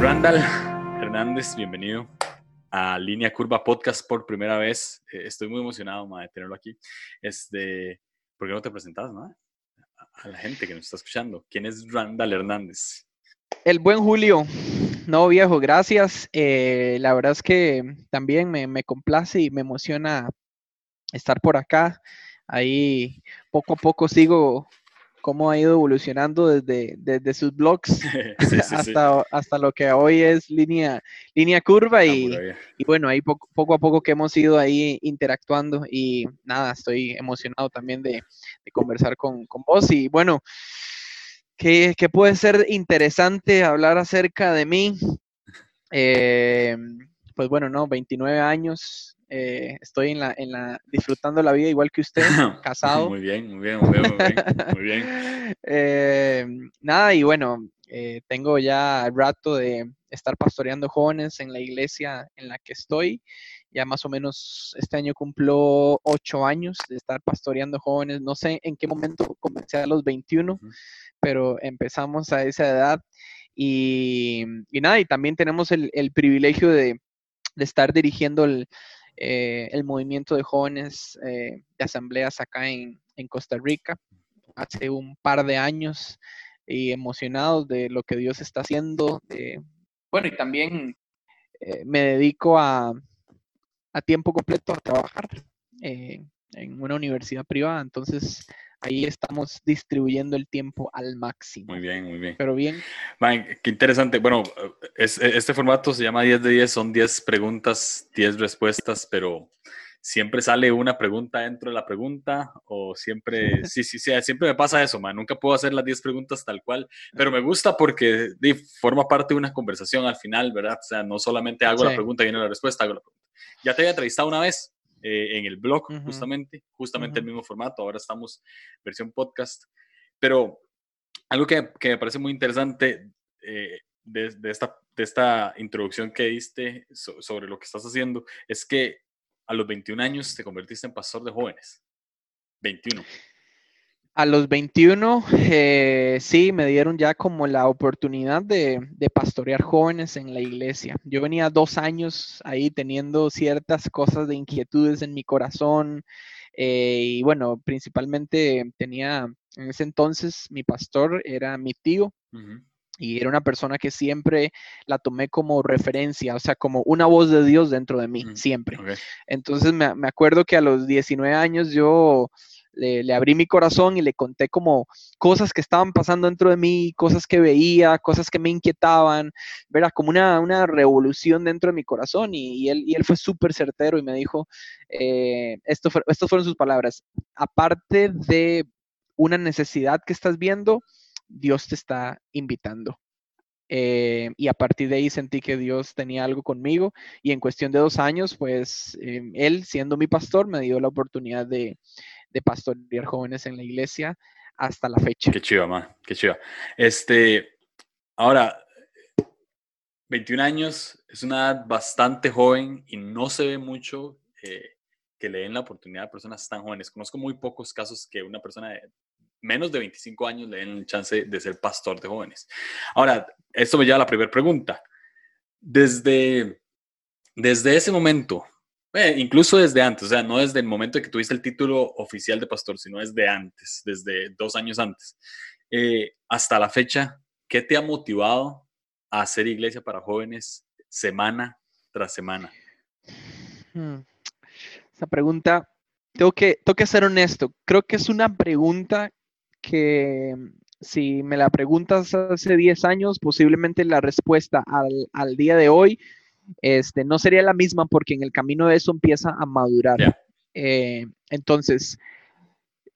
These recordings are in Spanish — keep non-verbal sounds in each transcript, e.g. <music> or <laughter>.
Randall Hernández, bienvenido a Línea Curva Podcast por primera vez. Eh, estoy muy emocionado de tenerlo aquí. Este, ¿Por qué no te presentas no? a la gente que nos está escuchando? ¿Quién es Randall Hernández? El buen Julio. No, viejo, gracias. Eh, la verdad es que también me complace y me emociona estar por acá. Ahí poco a poco sigo cómo ha ido evolucionando desde, desde sus blogs <laughs> hasta, hasta lo que hoy es línea, línea curva y, y bueno, ahí poco, poco, a poco que hemos ido ahí interactuando y nada, estoy emocionado también de, de conversar con, con, vos y bueno, que, que, puede ser interesante hablar acerca de mí. <laughs> Eh, pues bueno, no, 29 años, eh, estoy en la, en la, disfrutando la vida igual que usted, <laughs> casado. muy bien, muy bien, muy bien, muy bien. <laughs> Eh, nada, y bueno, eh, tengo ya rato de estar pastoreando jóvenes en la iglesia en la que estoy. Ya más o menos este año cumplo ocho años de estar pastoreando jóvenes. No sé en qué momento comencé a los 21, pero empezamos a esa edad. Y, y nada, y también tenemos el, el privilegio de, de estar dirigiendo el, eh, el movimiento de jóvenes eh, de asambleas acá en, Costa Rica hace un par de años y emocionados de lo que Dios está haciendo. bueno, y también eh, me dedico a, a, tiempo completo a trabajar en una universidad privada, entonces ahí estamos distribuyendo el tiempo al máximo. Muy bien, muy bien. Pero bien. qué interesante. Bueno, es, este formato se llama 10 de 10, son 10 preguntas, 10 respuestas, pero siempre sale una pregunta dentro de la pregunta o siempre, <laughs> sí, sí, sí, siempre me pasa eso, man. Nunca puedo hacer las 10 preguntas tal cual, pero me gusta porque forma parte de una conversación al final, ¿verdad? O sea, no solamente hago la pregunta y viene la respuesta, hago la pregunta. Ya te había entrevistado una vez, eh, en el blog, justamente, justamente el mismo formato. Ahora estamos versión podcast. Pero algo que, que me parece muy interesante eh, de, de, esta, de esta introducción que diste sobre lo que estás haciendo es que a los 21 años te convertiste en pastor de jóvenes. 21. A los 21, eh, sí, me dieron ya como la oportunidad de, pastorear jóvenes en la iglesia. Yo venía dos años ahí teniendo ciertas cosas de inquietudes en mi corazón eh, y bueno, principalmente tenía, en ese entonces mi pastor era mi tío. Y era una persona que siempre la tomé como referencia, o sea, como una voz de Dios dentro de mí, siempre. Entonces me, me acuerdo que a los 19 años yo le, abrí mi corazón y le conté como cosas que estaban pasando dentro de mí, cosas que veía, cosas que me inquietaban, ¿verdad? Como una, una revolución dentro de mi corazón y, él, y él fue súper certero y me dijo, eh, esto estas fueron sus palabras, aparte de una necesidad que estás viendo, Dios te está invitando. Eh, y a partir de ahí sentí que Dios tenía algo conmigo y en cuestión de dos años, pues eh, él siendo mi pastor me dio la oportunidad de, de pastorear jóvenes en la iglesia hasta la fecha. Qué chiva, ma, qué chiva. Este, ahora, 21 años es una edad bastante joven y no se ve mucho eh, que le den la oportunidad a personas tan jóvenes. Conozco muy pocos casos que una persona de menos de 25 años le den el chance de ser pastor de jóvenes. Ahora, esto me lleva a la primera pregunta. Desde, desde ese momento, eh, incluso desde antes, o sea, no desde el momento de que tuviste el título oficial de pastor, sino desde antes, desde dos años antes. Eh, hasta la fecha, ¿qué te ha motivado a hacer iglesia para jóvenes semana tras semana? Hmm. Esa pregunta, tengo que, tengo que ser honesto, creo que es una pregunta que si me la preguntas hace 10 años, posiblemente la respuesta al, al día de hoy este, no sería la misma porque en el camino de eso empieza a madurar. Eh, entonces,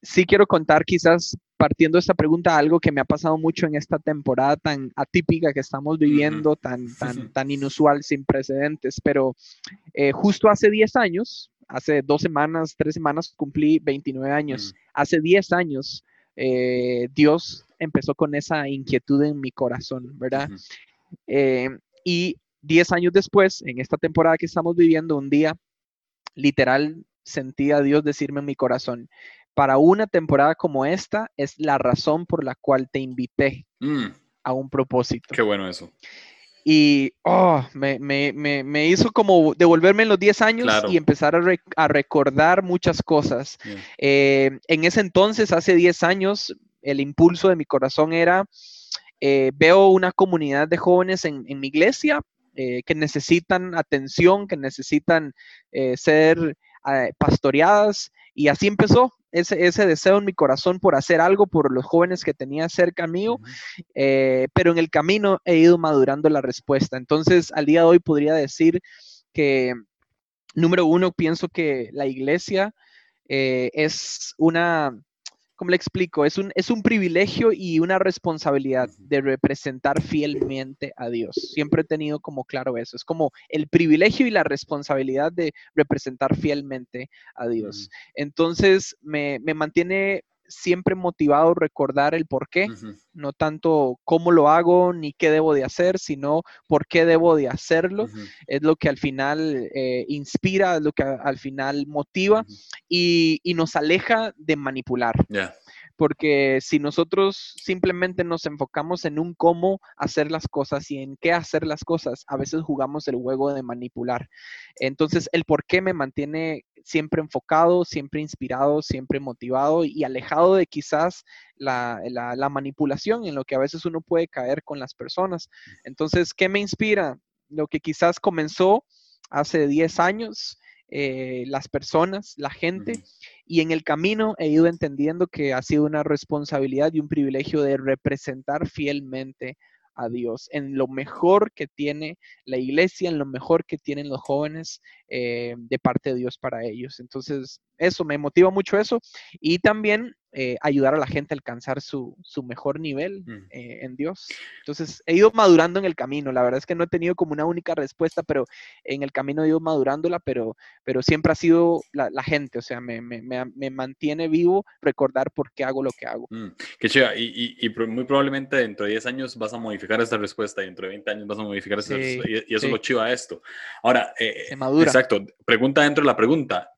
sí quiero contar quizás partiendo de esta pregunta algo que me ha pasado mucho en esta temporada tan atípica que estamos viviendo, tan, tan, tan inusual, sin precedentes, pero eh, justo hace 10 años, hace dos semanas, tres semanas, cumplí 29 años. Hace 10 años, eh, Dios empezó con esa inquietud en mi corazón, ¿verdad? y Diez años después, en esta temporada que estamos viviendo, un día literal sentí a Dios decirme en mi corazón, para una temporada como esta es la razón por la cual te invité mm. a un propósito. Qué bueno eso. y oh, me, me, me, me, hizo como devolverme en los 10 años y empezar a, a, recordar muchas cosas. Eh, en ese entonces, hace 10 años, el impulso de mi corazón era, eh, veo una comunidad de jóvenes en, en mi iglesia eh, que necesitan atención, que necesitan ser pastoreadas. Y así empezó ese, ese, deseo en mi corazón por hacer algo por los jóvenes que tenía cerca mío, eh, pero en el camino he ido madurando la respuesta. Entonces, al día de hoy podría decir que, número uno, pienso que la iglesia eh, es una ¿cómo le explico? Es un, es un privilegio y una responsabilidad de representar fielmente a Dios. Siempre he tenido como claro eso. Es como el privilegio y la responsabilidad de representar fielmente a Dios. Entonces, me, mantiene siempre motivado recordar el por qué, no tanto cómo lo hago ni qué debo de hacer, sino por qué debo de hacerlo. Es lo que al final eh, inspira, es lo que al final motiva y, nos aleja de manipular porque si nosotros simplemente nos enfocamos en un cómo hacer las cosas y en qué hacer las cosas, a veces jugamos el juego de manipular. Entonces, el por qué me mantiene siempre enfocado, siempre inspirado, siempre motivado y alejado de quizás la, manipulación en lo que a veces uno puede caer con las personas. Entonces, ¿qué me inspira? Lo que quizás comenzó hace 10 años, eh, las personas, la gente, y en el camino he ido entendiendo que ha sido una responsabilidad y un privilegio de representar fielmente a Dios en lo mejor que tiene la iglesia, en lo mejor que tienen los jóvenes eh, de parte de Dios para ellos. Entonces, eso me motiva mucho eso y también eh, ayudar a la gente a alcanzar su, mejor nivel mm. eh, en Dios. Entonces, he ido madurando en el camino. La verdad es que no he tenido como una única respuesta, pero en el camino he ido madurándola, pero, pero siempre ha sido la, gente, o sea, me, mantiene vivo recordar por qué hago lo que hago. Mm, qué chido. Y, muy probablemente dentro de 10 años vas a modificar esta respuesta y dentro de 20 años vas a modificar esta respuesta. Y, eso es lo chido a esto. Ahora, eh, exacto, pregunta dentro de la pregunta.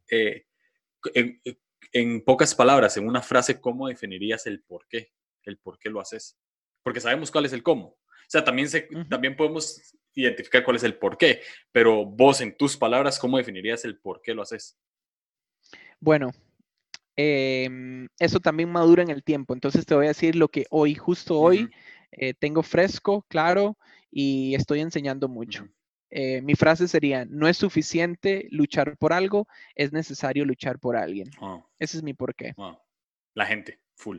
En, pocas palabras, en una frase, ¿cómo definirías el por qué? El por qué lo haces. Porque sabemos cuál es el cómo. O sea, también, se, también podemos identificar cuál es el por qué, pero vos en tus palabras, ¿cómo definirías el por qué lo haces? Bueno, em, eso también madura en el tiempo. Entonces te voy a decir lo que hoy, justo hoy, eh, tengo fresco, claro, y estoy enseñando mucho. Eh, mi frase sería, no es suficiente luchar por algo, es necesario luchar por alguien. Ese es mi porqué. La gente, full.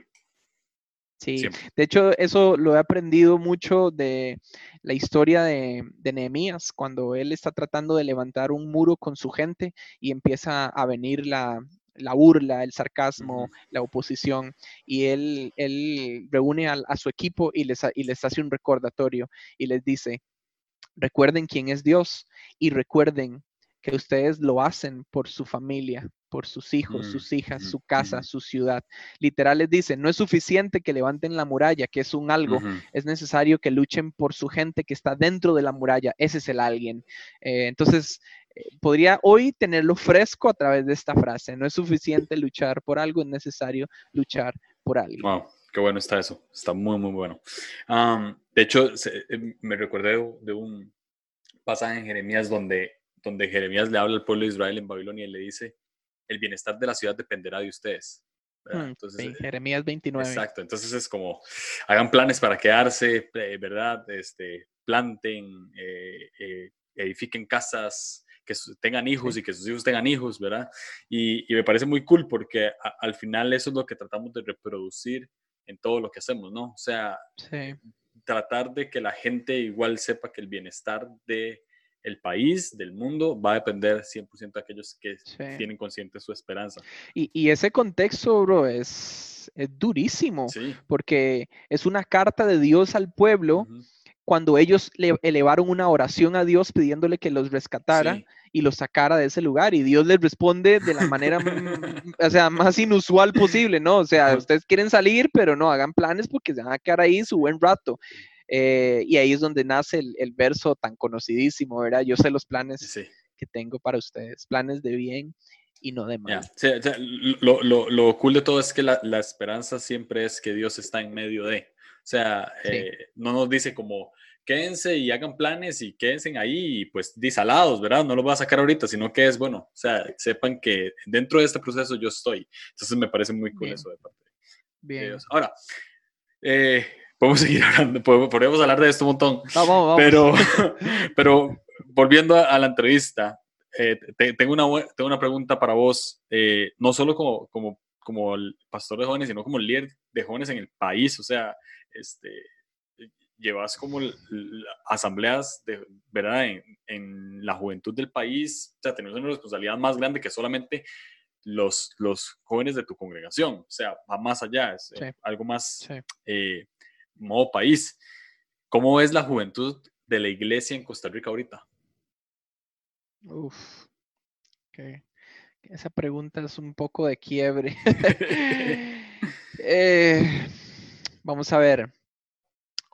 Sí, de hecho eso lo he aprendido mucho de la historia de, Nehemías, cuando él está tratando de levantar un muro con su gente y empieza a venir la, burla, el sarcasmo, la oposición, y él, él reúne a, su equipo y les, y les hace un recordatorio y les dice, Recuerden quién es Dios y recuerden que ustedes lo hacen por su familia, por sus hijos, sus mm, hijas, su casa, su ciudad. Literal les dicen, no es suficiente que levanten la muralla, que es un algo, es necesario que luchen por su gente que está dentro de la muralla, ese es el alguien. Eh, entonces, eh, podría hoy tenerlo fresco a través de esta frase, no es suficiente luchar por algo, es necesario luchar por alguien. Wow. Qué bueno está eso, está muy, muy bueno. de hecho, eh, me recordé de un pasaje en Jeremías donde, donde Jeremías le habla al pueblo de Israel en Babilonia y le dice, el bienestar de la ciudad dependerá de ustedes. Mm, entonces, eh, Jeremías 29. Exacto, entonces es como, hagan planes para quedarse, eh, ¿verdad? Este, planten, edifiquen casas, que tengan hijos y que sus hijos tengan hijos, ¿verdad? Y, me parece muy cool porque al final eso es lo que tratamos de reproducir en todo lo que hacemos, ¿no? O sea, tratar de que la gente igual sepa que el bienestar de el país, del mundo, va a depender 100% de aquellos que tienen consciente su esperanza. Y, ese contexto, bro, es, durísimo, porque es una carta de Dios al pueblo cuando ellos le elevaron una oración a Dios pidiéndole que los rescatara y los sacara de ese lugar. Y Dios les responde de la manera o sea, más inusual posible, ¿no? O sea, ustedes quieren salir, pero no, hagan planes porque se van a quedar ahí su buen rato. Eh, y ahí es donde nace el, verso tan conocidísimo, ¿verdad? Yo sé los planes que tengo para ustedes, planes de bien y no de mal. lo, lo, lo, cool de todo es que la, la esperanza siempre es que Dios está en medio de. O sea, eh, no nos dice como quédense y hagan planes y quédense ahí y pues disalados, ¿verdad? No lo voy a sacar ahorita, sino que es, bueno, o sea, sepan que dentro de este proceso yo estoy. Entonces me parece muy cool eso de parte de Dios. Ahora, eh, podemos seguir hablando, podemos hablar de esto un montón. vamos, vamos. Pero, <laughs> pero volviendo a la entrevista, eh, tengo, una, tengo una pregunta para vos, eh, no solo como, como, como el pastor de jóvenes, sino como el líder de jóvenes en el país. O sea, este, llevas como asambleas de, ¿verdad? En, en, la juventud del país, o sea, tenés una responsabilidad más grande que solamente los, los jóvenes de tu congregación, o sea, va más allá, es eh, algo más modo país. ¿Cómo es la juventud de la iglesia en Costa Rica ahorita? Uf, esa pregunta es un poco de quiebre. <laughs> <laughs> Eh, vamos a ver.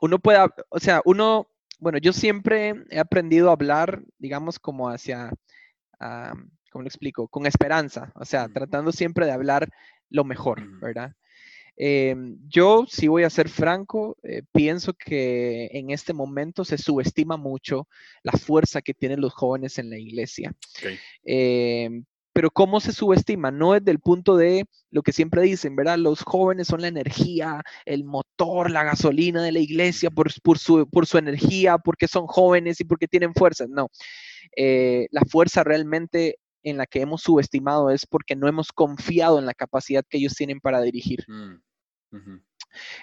Uno puede, o sea, uno, bueno, yo siempre he aprendido a hablar, digamos, como hacia, ¿cómo lo explico? Con esperanza, o sea, tratando siempre de hablar lo mejor, ¿verdad? Em, yo, si voy a ser franco, eh, pienso que en este momento se subestima mucho la fuerza que tienen los jóvenes en la iglesia. Em, pero ¿cómo se subestima? No desde el punto de lo que siempre dicen, ¿verdad? Los jóvenes son la energía, el motor, la gasolina de la iglesia por, su, por su energía, porque son jóvenes y porque tienen fuerza. No, eh, la fuerza realmente en la que hemos subestimado es porque no hemos confiado en la capacidad que ellos tienen para dirigir. Mm.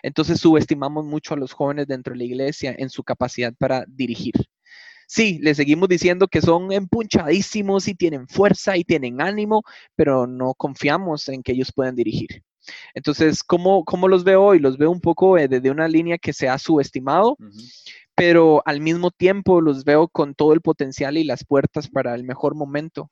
Entonces subestimamos mucho a los jóvenes dentro de la iglesia en su capacidad para dirigir. Sí, les seguimos diciendo que son empunchadísimos y tienen fuerza y tienen ánimo, pero no confiamos en que ellos puedan dirigir. Entonces, ¿cómo, cómo los veo hoy? Los veo un poco eh, desde una línea que se ha subestimado, pero al mismo tiempo los veo con todo el potencial y las puertas para el mejor momento.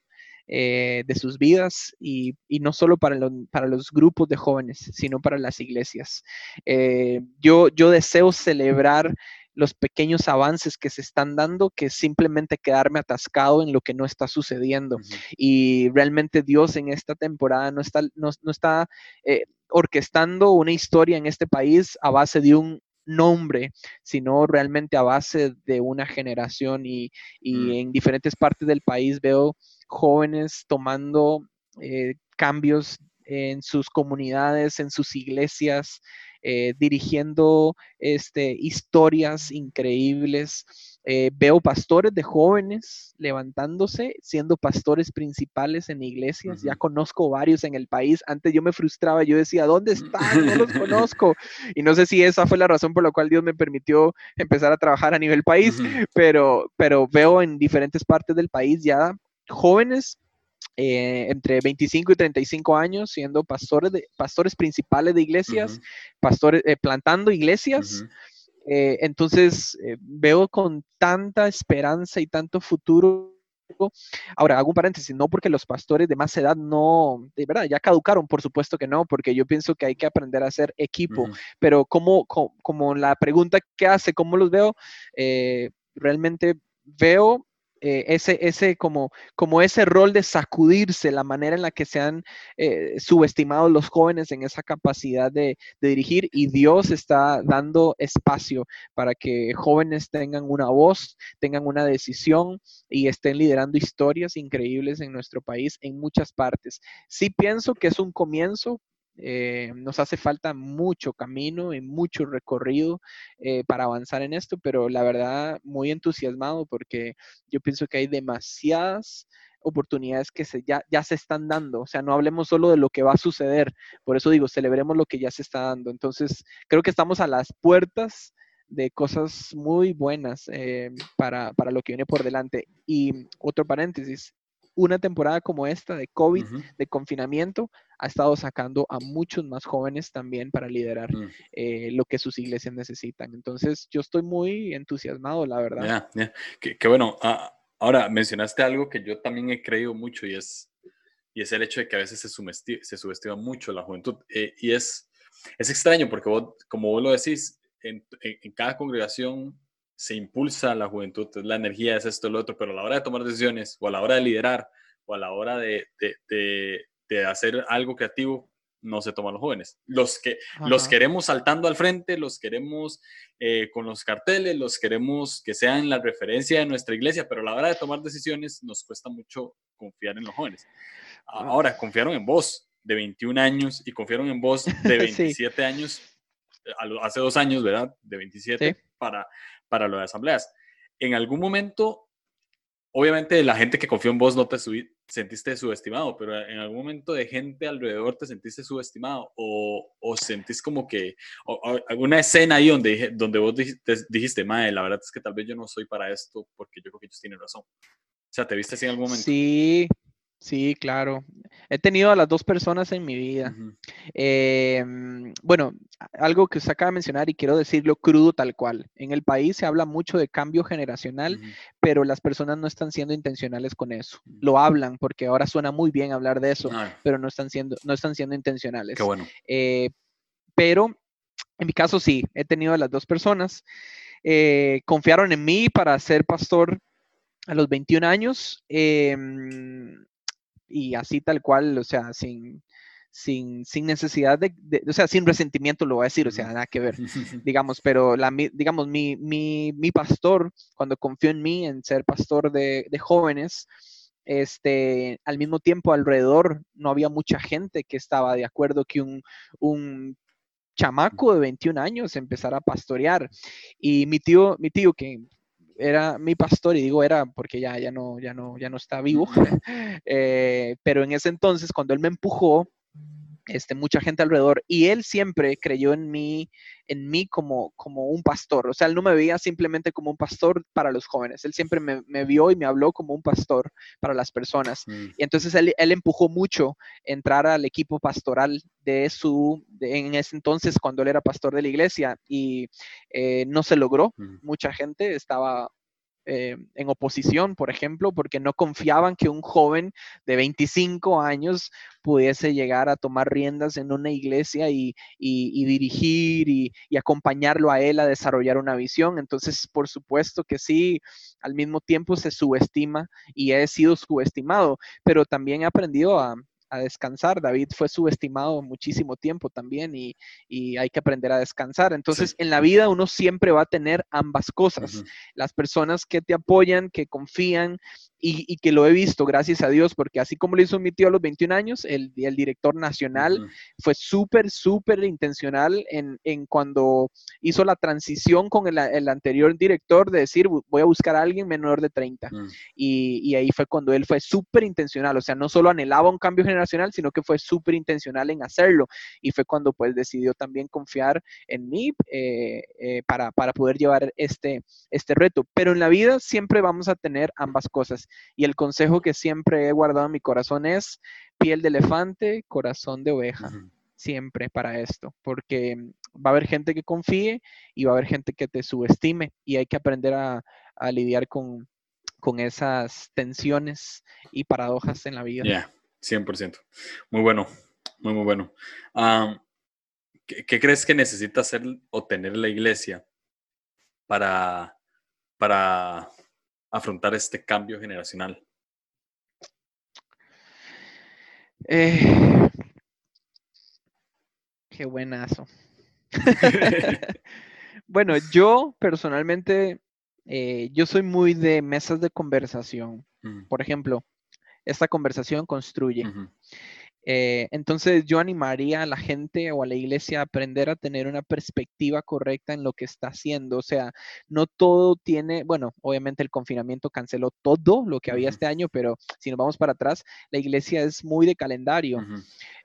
Eh, de sus vidas y, no solo para, para, los grupos de jóvenes, sino para las iglesias. Eh, yo, yo deseo celebrar los pequeños avances que se están dando que simplemente quedarme atascado en lo que no está sucediendo. Y realmente Dios en esta temporada no está, no, está eh, orquestando una historia en este país a base de un nombre, sino realmente a base de una generación y, mm. en diferentes partes del país veo jóvenes tomando eh, cambios en sus comunidades, en sus iglesias, eh, dirigiendo este, historias increíbles. Eh, veo pastores de jóvenes levantándose, siendo pastores principales en iglesias. Ya conozco varios en el país. Antes yo me frustraba, yo decía, ¿dónde están? No los <laughs> conozco. Y no sé si esa fue la razón por la cual Dios me permitió empezar a trabajar a nivel país, pero, pero veo en diferentes partes del país ya jóvenes eh, entre 25 y 35 años siendo pastores, de, pastores principales de iglesias, pastores eh, plantando iglesias. Eh, entonces veo con tanta esperanza y tanto futuro. Ahora, hago un paréntesis, no porque los pastores de más edad no, de verdad, ya caducaron, por supuesto que no, porque yo pienso que hay que aprender a ser equipo, pero como, como, la pregunta que hace, ¿cómo los veo? realmente veo eh, ese, ese, como, como ese rol de sacudirse, la manera en la que se han eh, subestimado los jóvenes en esa capacidad de, dirigir y Dios está dando espacio para que jóvenes tengan una voz, tengan una decisión y estén liderando historias increíbles en nuestro país en muchas partes. Sí pienso que es un comienzo, eh, nos hace falta mucho camino y mucho recorrido eh, para avanzar en esto, pero la verdad muy entusiasmado porque yo pienso que hay demasiadas oportunidades que se, ya, ya se están dando. O sea, no hablemos solo de lo que va a suceder. Por eso digo, celebremos lo que ya se está dando. Entonces, creo que estamos a las puertas de cosas muy buenas eh, para, para, lo que viene por delante. Y otro paréntesis, una temporada como esta de COVID, de confinamiento, ha estado sacando a muchos más jóvenes también para liderar mm. eh, lo que sus iglesias necesitan. Entonces, yo estoy muy entusiasmado, la verdad. Ya, Qué, bueno. Ah, ahora, mencionaste algo que yo también he creído mucho y es, y es el hecho de que a veces se, subestima, se subestima mucho la juventud. Eh, y es, es extraño porque vos, como vos lo decís, en, en cada congregación se impulsa la juventud, la energía es esto, lo otro, pero a la hora de tomar decisiones o a la hora de liderar o a la hora de, de, de, hacer algo creativo, no se toman los jóvenes. Los que los queremos saltando al frente, los queremos eh, con los carteles, los queremos que sean la referencia de nuestra iglesia, pero a la hora de tomar decisiones nos cuesta mucho confiar en los jóvenes. Ah. Ahora, confiaron en vos de 21 años y confiaron en vos de <laughs> 27 años, eh, hace dos años, ¿verdad? De 27 para, para lo de asambleas. En algún momento, obviamente la gente que confió en vos no te sentiste subestimado, pero en algún momento de gente alrededor te sentiste subestimado o, o sentís como que alguna escena ahí donde, donde vos dijiste, dijiste, la verdad es que tal vez yo no soy para esto porque yo creo que ellos tienen razón. O sea, ¿te viste así en algún momento? Sí, Sí, claro. He tenido a las dos personas en mi vida. Em, bueno, algo que usted acaba de mencionar y quiero decirlo crudo tal cual. En el país se habla mucho de cambio generacional, pero las personas no están siendo intencionales con eso. Lo hablan porque ahora suena muy bien hablar de eso, pero no están siendo, no están siendo intencionales. Qué bueno. Eh, pero en mi caso sí, he tenido a las dos personas. Eh, confiaron en mí para ser pastor a los 21 años. Em, y así tal cual, o sea, sin, sin, sin necesidad de, o sea, sin resentimiento lo voy a decir, o sea, nada que ver, <laughs> digamos, pero la, digamos, mi, mi, mi pastor, cuando confió en mí, en ser pastor de, de jóvenes, este, al mismo tiempo alrededor no había mucha gente que estaba de acuerdo que un, un chamaco de 21 años empezara a pastorear. Y mi tío, mi tío que era mi pastor, y digo era porque ya, ya, no, ya, no, ya no está vivo, <laughs> eh, pero en ese entonces, cuando él me empujó, este, mucha gente alrededor, y él siempre creyó en mí, en mí como, como un pastor, o sea, él no me veía simplemente como un pastor para los jóvenes, él siempre me, vio y me habló como un pastor para las personas, mm. y entonces él, empujó mucho entrar al equipo pastoral de su, en ese entonces cuando él era pastor de la iglesia, y eh, no se logró, mucha gente estaba eh, en oposición, por ejemplo, porque no confiaban que un joven de 25 años pudiese llegar a tomar riendas en una iglesia y, dirigir y, acompañarlo a él a desarrollar una visión. Entonces, por supuesto que sí, al mismo tiempo se subestima y he sido subestimado, pero también he aprendido a, a descansar. David fue subestimado muchísimo tiempo también y, hay que aprender a descansar. Entonces, en la vida uno siempre va a tener ambas cosas. Las personas que te apoyan, que confían y, que lo he visto, gracias a Dios, porque así como lo hizo mi tío a los 21 años, el, el director nacional fue súper, súper intencional en, cuando hizo la transición con el, anterior director de decir, voy a buscar a alguien menor de 30. Mm. Y, ahí fue cuando él fue súper intencional, o sea, no solo anhelaba un cambio generacional, sino que fue súper intencional en hacerlo. Y fue cuando pues decidió también confiar en mí eh, eh, para, para poder llevar este, este reto. Pero en la vida siempre vamos a tener ambas cosas. Y el consejo que siempre he guardado en mi corazón es piel de elefante, corazón de oveja. Siempre para esto, porque va a haber gente que confíe y va a haber gente que te subestime y hay que aprender a, lidiar con, esas tensiones y paradojas en la vida. Ya, 100%. Muy bueno, muy, muy bueno. ¿qué, crees que necesita hacer o tener la iglesia para, para afrontar este cambio generacional? Eh, qué buenazo. <laughs> bueno, yo personalmente, eh, yo soy muy de mesas de conversación. Mm. Por ejemplo, esta conversación construye. Eh, entonces yo animaría a la gente o a la iglesia a aprender a tener una perspectiva correcta en lo que está haciendo. O sea, no todo tiene, bueno, obviamente el confinamiento canceló todo lo que había este año, pero si nos vamos para atrás, la iglesia es muy de calendario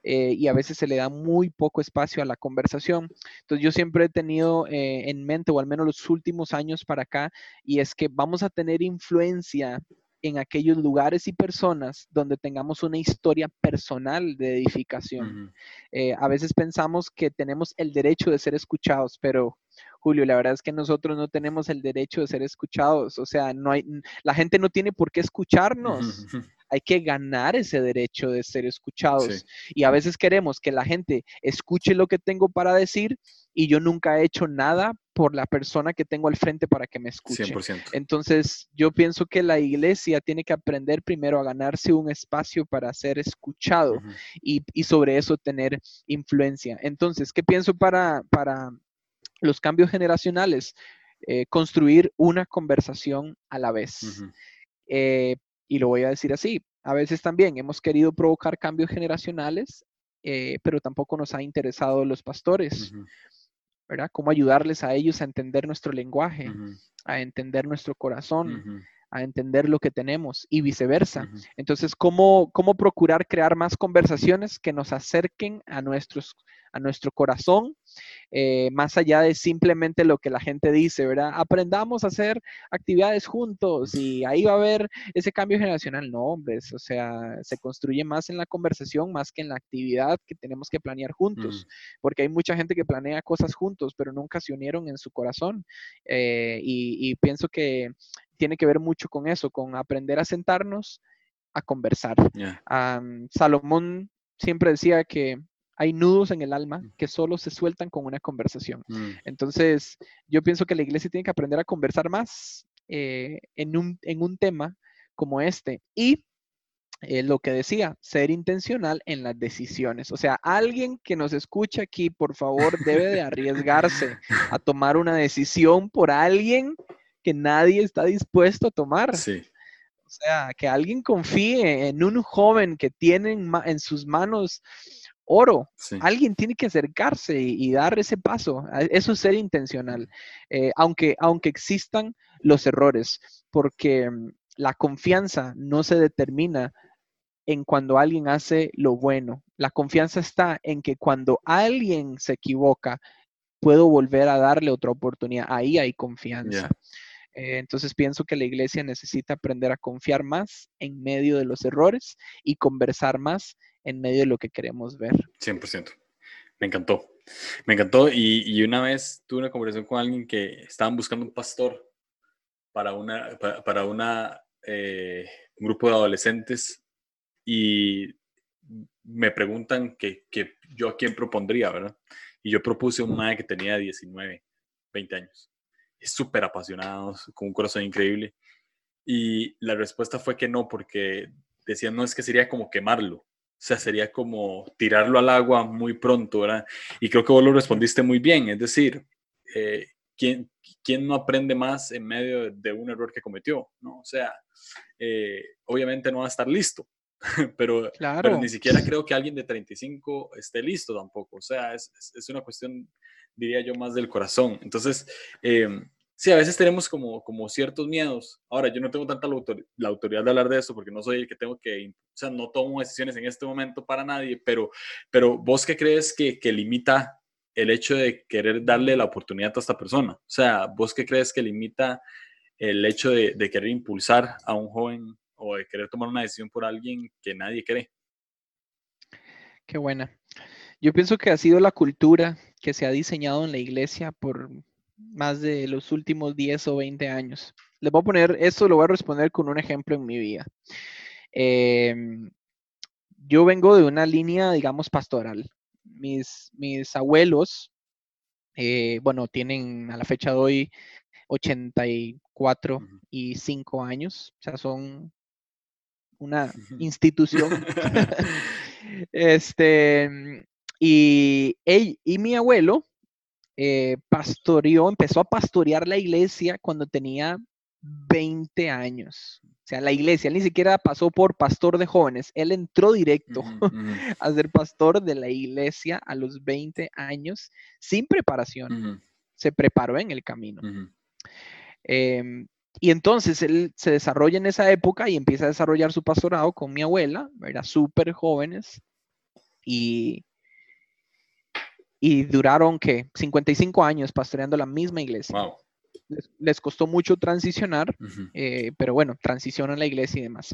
eh, y a veces se le da muy poco espacio a la conversación. Entonces yo siempre he tenido eh, en mente, o al menos los últimos años para acá, y es que vamos a tener influencia en aquellos lugares y personas donde tengamos una historia personal de edificación. Eh, a veces pensamos que tenemos el derecho de ser escuchados, pero Julio, la verdad es que nosotros no tenemos el derecho de ser escuchados. O sea, no hay, la gente no tiene por qué escucharnos. <laughs> Hay que ganar ese derecho de ser escuchados. Y a veces queremos que la gente escuche lo que tengo para decir y yo nunca he hecho nada por la persona que tengo al frente para que me escuche. 100%. Entonces, yo pienso que la iglesia tiene que aprender primero a ganarse un espacio para ser escuchado y, sobre eso tener influencia. Entonces, ¿qué pienso para, para los cambios generacionales? Eh, construir una conversación a la vez. Eh, y lo voy a decir así, a veces también hemos querido provocar cambios generacionales, eh, pero tampoco nos ha interesado los pastores. ¿Verdad? Cómo ayudarles a ellos a entender nuestro lenguaje, a entender nuestro corazón, a entender lo que tenemos y viceversa. Entonces, ¿cómo, ¿cómo procurar crear más conversaciones que nos acerquen a, nuestros, a nuestro corazón, eh, más allá de simplemente lo que la gente dice, ¿verdad? Aprendamos a hacer actividades juntos y ahí va a haber ese cambio generacional. No, hombre, o sea, se construye más en la conversación más que en la actividad que tenemos que planear juntos, porque hay mucha gente que planea cosas juntos, pero nunca se unieron en su corazón. Eh, y pienso que tiene que ver mucho con eso, con aprender a sentarnos a conversar. Salomón siempre decía que hay nudos en el alma mm. que solo se sueltan con una conversación. Mm. Entonces, yo pienso que la iglesia tiene que aprender a conversar más eh, en, un, en, un, tema como este. Y eh, lo que decía, ser intencional en las decisiones. O sea, alguien que nos escucha aquí, por favor, debe de <laughs> arriesgarse a tomar una decisión por alguien que nadie está dispuesto a tomar. Sí. O sea, que alguien confíe en un joven que tiene en, sus manos oro. Alguien tiene que acercarse y, dar ese paso. Eso es ser intencional. Eh, aunque, aunque existan los errores, porque mm, la confianza no se determina en cuando alguien hace lo bueno. La confianza está en que cuando alguien se equivoca, puedo volver a darle otra oportunidad. Ahí hay confianza. Eh, entonces pienso que la iglesia necesita aprender a confiar más en medio de los errores y conversar más en medio de lo que queremos ver. 100%. Me encantó. Me encantó. Y, una vez tuve una conversación con alguien que estaban buscando un pastor para, una, para, una, eh, un grupo de adolescentes y me preguntan que, que, yo a quién propondría, ¿verdad? Y yo propuse un mae que tenía 19, 20 años súper apasionado, con un corazón increíble. Y la respuesta fue que no, porque decían, no, es que sería como quemarlo. O sea, sería como tirarlo al agua muy pronto, ¿verdad? Y creo que vos lo respondiste muy bien. Es decir, eh, ¿quién, ¿quién, no aprende más en medio de un error que cometió? ¿no? O sea, eh, obviamente no va a estar listo, <laughs> pero, pero, ni siquiera creo que alguien de 35 esté listo tampoco. O sea, es, es una cuestión diría yo, más del corazón. Entonces, eh, sí, a veces tenemos como, como ciertos miedos. Ahora, yo no tengo tanta la, autoridad de hablar de eso porque no soy el que tengo que, o sea, no tomo decisiones en este momento para nadie, pero, pero vos qué crees que, que limita el hecho de querer darle la oportunidad a esta persona? O sea, vos qué crees que limita el hecho de, de querer impulsar a un joven o de querer tomar una decisión por alguien que nadie cree? Qué buena. Yo pienso que ha sido la cultura que se ha diseñado en la iglesia por más de los últimos 10 o 20 años. Les voy a poner, esto lo voy a responder con un ejemplo en mi vida. Em, yo vengo de una línea, digamos, pastoral. Mis, mis abuelos, eh, bueno, tienen a la fecha de hoy 84 y 5 años, o sea, son una <laughs> institución. <laughs> <laughs> este, y, y mi abuelo eh, pastoreó, empezó a pastorear la iglesia cuando tenía 20 años. O sea, la iglesia, él ni siquiera pasó por pastor de jóvenes, él entró directo <laughs> a ser pastor de la iglesia a los 20 años sin preparación. Se preparó en el camino. Em, y entonces él se desarrolla en esa época y empieza a desarrollar su pastorado con mi abuela, era súper jóvenes. Y, y duraron, ¿qué? 55 años pastoreando la misma iglesia. Les, costó mucho transicionar, eh, pero bueno, transicionan la iglesia y demás.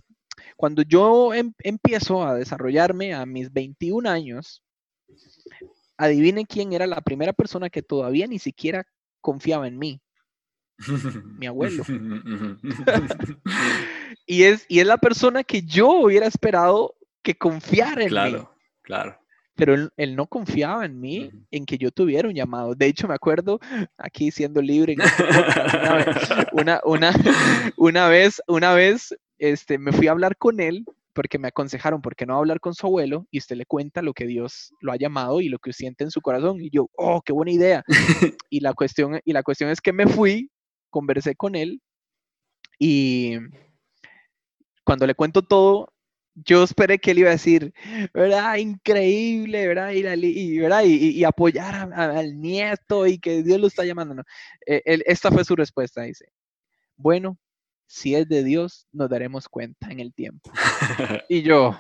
Cuando yo em, empiezo a desarrollarme a mis 21 años, adivinen quién era la primera persona que todavía ni siquiera confiaba en mí. Mi abuelo. <laughs> <laughs> y, es, y es la persona que yo hubiera esperado que confiara en mí. Claro, claro. Pero él, no confiaba en mí, en que yo tuviera un llamado. De hecho, me acuerdo, aquí siendo libre, <laughs> una, una, una, vez, una vez este, me fui a hablar con él porque me aconsejaron, ¿por qué no hablar con su abuelo? Y usted le cuenta lo que Dios lo ha llamado y lo que siente en su corazón. Y yo, oh, qué buena idea. <laughs> y, la cuestión, y la cuestión es que me fui, conversé con él y cuando le cuento todo, yo esperé que él iba a decir, ¿verdad? Increíble, ¿verdad? Ir y, ¿verdad? y, apoyar al nieto y que Dios lo está llamando. No. Eh, esta fue su respuesta, dice. Bueno, si es de Dios, nos daremos cuenta en el tiempo. <laughs> Y yo,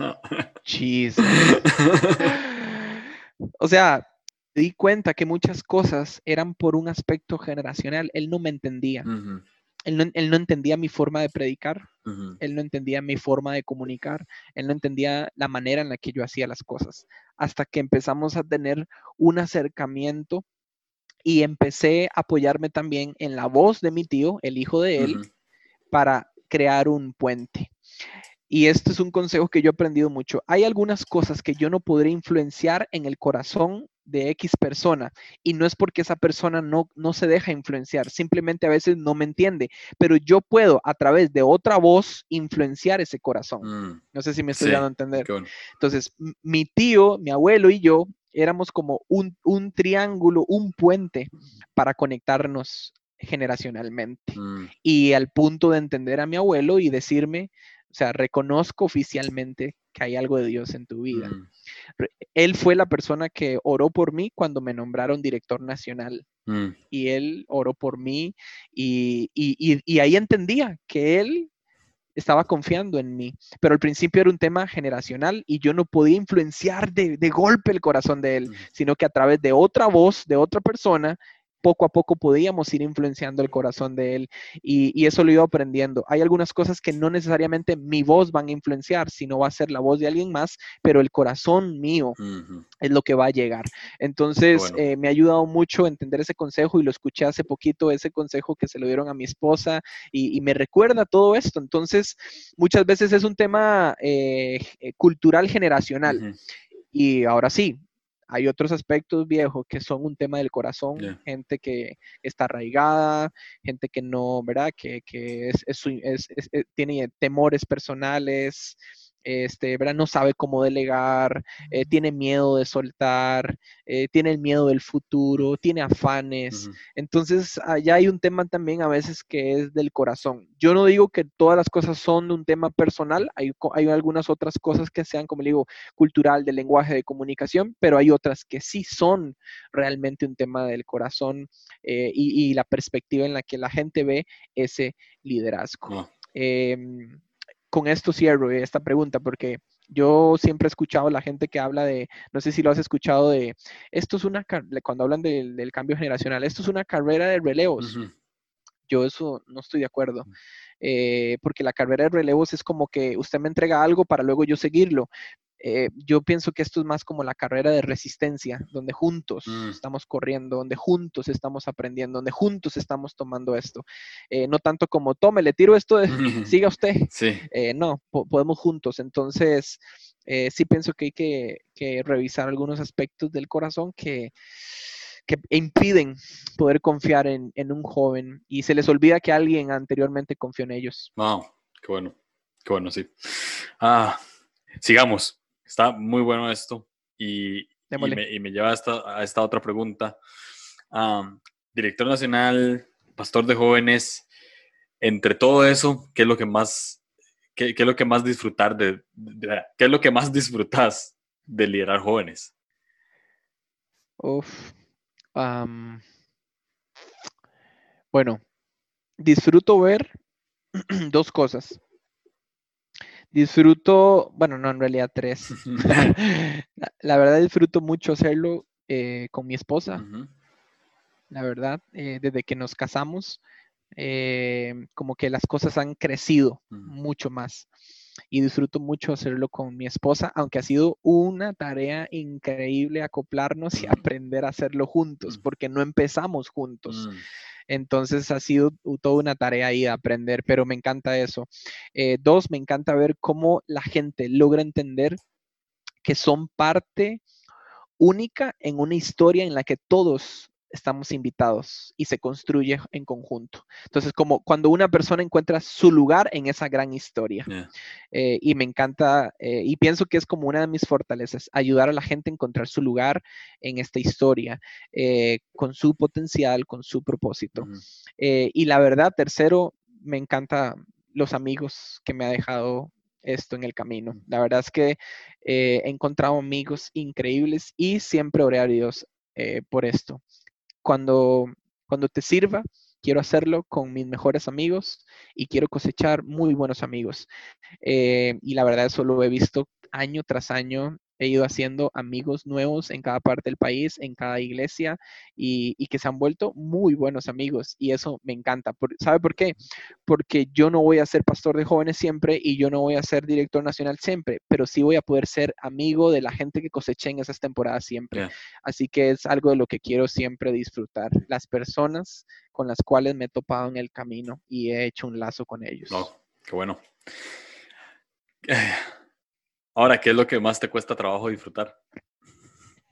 chis. <laughs> o sea, di cuenta que muchas cosas eran por un aspecto generacional. Él no me entendía. Él, no, entendía mi forma de predicar. Él no entendía mi forma de comunicar. Él no entendía la manera en la que yo hacía las cosas. Hasta que empezamos a tener un acercamiento y empecé a apoyarme también en la voz de mi tío, el hijo de él, para crear un puente. Y esto es un consejo que yo he aprendido mucho. Hay algunas cosas que yo no podré influenciar en el corazón de X persona y no es porque esa persona no, no se deja influenciar, simplemente a veces no me entiende, pero yo puedo a través de otra voz influenciar ese corazón. Mm. no sé si me estoy dando a entender. Entonces, mi tío, mi abuelo y yo éramos como un, un triángulo, un puente para conectarnos generacionalmente. Mm. Y al punto de entender a mi abuelo y decirme, o sea, reconozco oficialmente que hay algo de Dios en tu vida. Mm. Él fue la persona que oró por mí cuando me nombraron director nacional. Mm. Y él oró por mí y, y, ahí entendía que él estaba confiando en mí, pero al principio era un tema generacional y yo no podía influenciar de, de golpe el corazón de él, sino que a través de otra voz, de otra persona, poco a poco podíamos ir influenciando el corazón de él y, eso lo iba aprendiendo. Hay algunas cosas que no necesariamente mi voz van a influenciar, sino va a ser la voz de alguien más, pero el corazón mío es lo que va a llegar. Entonces, eh, me ha ayudado mucho entender ese consejo y lo escuché hace poquito, ese consejo que se lo dieron a mi esposa y, me recuerda todo esto. Entonces, muchas veces es un tema eh, eh, cultural generacional. Y ahora sí, hay otros aspectos viejos que son un tema del corazón, gente que está arraigada, gente que no, ¿verdad? Que, que es, eh, tiene temores personales, este, No sabe cómo delegar, eh, tiene miedo de soltar, eh, tiene el miedo del futuro, tiene afanes. Entonces, allá hay un tema también a veces que es del corazón. Yo no digo que todas las cosas son de un tema personal, hay, hay algunas otras cosas que sean, como le digo, cultural, de lenguaje, de comunicación, pero hay otras que sí son realmente un tema del corazón eh, y, la perspectiva en la que la gente ve ese liderazgo. Em, con esto cierro esta pregunta porque yo siempre he escuchado a la gente que habla de, no sé si lo has escuchado de, esto es una, cuando hablan del cambio generacional, esto es una carrera de relevos. Yo eso no estoy de acuerdo. Eh, porque la carrera de relevos es como que usted me entrega algo para luego yo seguirlo, eh, yo pienso que esto es más como la carrera de resistencia, donde juntos mm. estamos corriendo, donde juntos estamos aprendiendo, donde juntos estamos tomando esto. Eh, no tanto como, tome, le tiro esto, de, <laughs> siga usted. Eh, no, podemos juntos. Entonces, sí pienso que hay que, revisar algunos aspectos del corazón que, que impiden poder confiar en, en, un joven y se les olvida que alguien anteriormente confió en ellos. Wow, qué bueno, qué bueno, sí. Ah, sigamos. Está muy bueno esto y, me, lleva a esta, otra pregunta. director nacional, pastor de jóvenes, entre todo eso, ¿qué es lo que más, qué, es lo que más disfrutar de, qué es lo que más disfrutas de liderar jóvenes? Uf, bueno, disfruto ver <clears throat> dos cosas. Disfruto, bueno, no, en realidad tres. <laughs> <laughs> la, verdad disfruto mucho hacerlo eh, con mi esposa. La verdad, eh, desde que nos casamos, eh, como que las cosas han crecido mucho más. Y disfruto mucho hacerlo con mi esposa, aunque ha sido una tarea increíble acoplarnos y aprender a hacerlo juntos, porque no empezamos juntos. Entonces ha sido toda una tarea ahí de aprender, pero me encanta eso. Eh, dos, me encanta ver cómo la gente logra entender que son parte única en una historia en la que todos estamos invitados y se construye en conjunto. Entonces, como cuando una persona encuentra su lugar en esa gran historia. Eh, y me encanta, eh, y pienso que es como una de mis fortalezas, ayudar a la gente a encontrar su lugar en esta historia, eh, con su potencial, con su propósito. y la verdad, tercero, me encanta los amigos que me ha dejado esto en el camino. La verdad es que he encontrado amigos increíbles y siempre oré a Dios por esto cuando, cuando te sirva, quiero hacerlo con mis mejores amigos y quiero cosechar muy buenos amigos. Eh, y la verdad eso lo he visto año tras año he ido haciendo amigos nuevos en cada parte del país, en cada iglesia, y, que se han vuelto muy buenos amigos. Y eso me encanta. ¿Sabe por qué? Porque yo no voy a ser pastor de jóvenes siempre y yo no voy a ser director nacional siempre, pero sí voy a poder ser amigo de la gente que coseché en esas temporadas siempre. Así que es algo de lo que quiero siempre disfrutar. Las personas con las cuales me he topado en el camino y he hecho un lazo con ellos. Oh, qué bueno. Ahora, ¿qué es lo que más te cuesta trabajo disfrutar?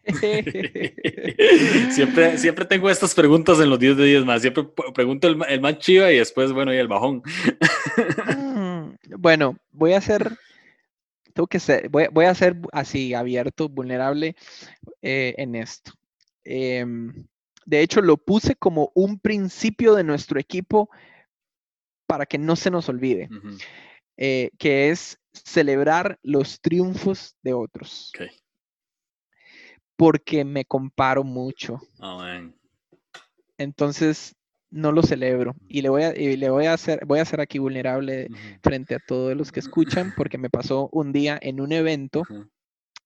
<laughs> siempre, siempre tengo estas preguntas en los 10 de 10 más. Siempre pregunto el, el más chiva y después, bueno, y el bajón. Mm, bueno, voy a hacer, tengo que ser, voy, voy a ser así abierto, vulnerable eh, en esto. Em, de hecho, lo puse como un principio de nuestro equipo para que no se nos olvide, eh, que es celebrar los triunfos de otros. Porque me comparo mucho. Entonces, no lo celebro. Y le voy a, le voy a hacer, voy a hacer aquí vulnerable frente a todos los que escuchan, porque me pasó un día en un evento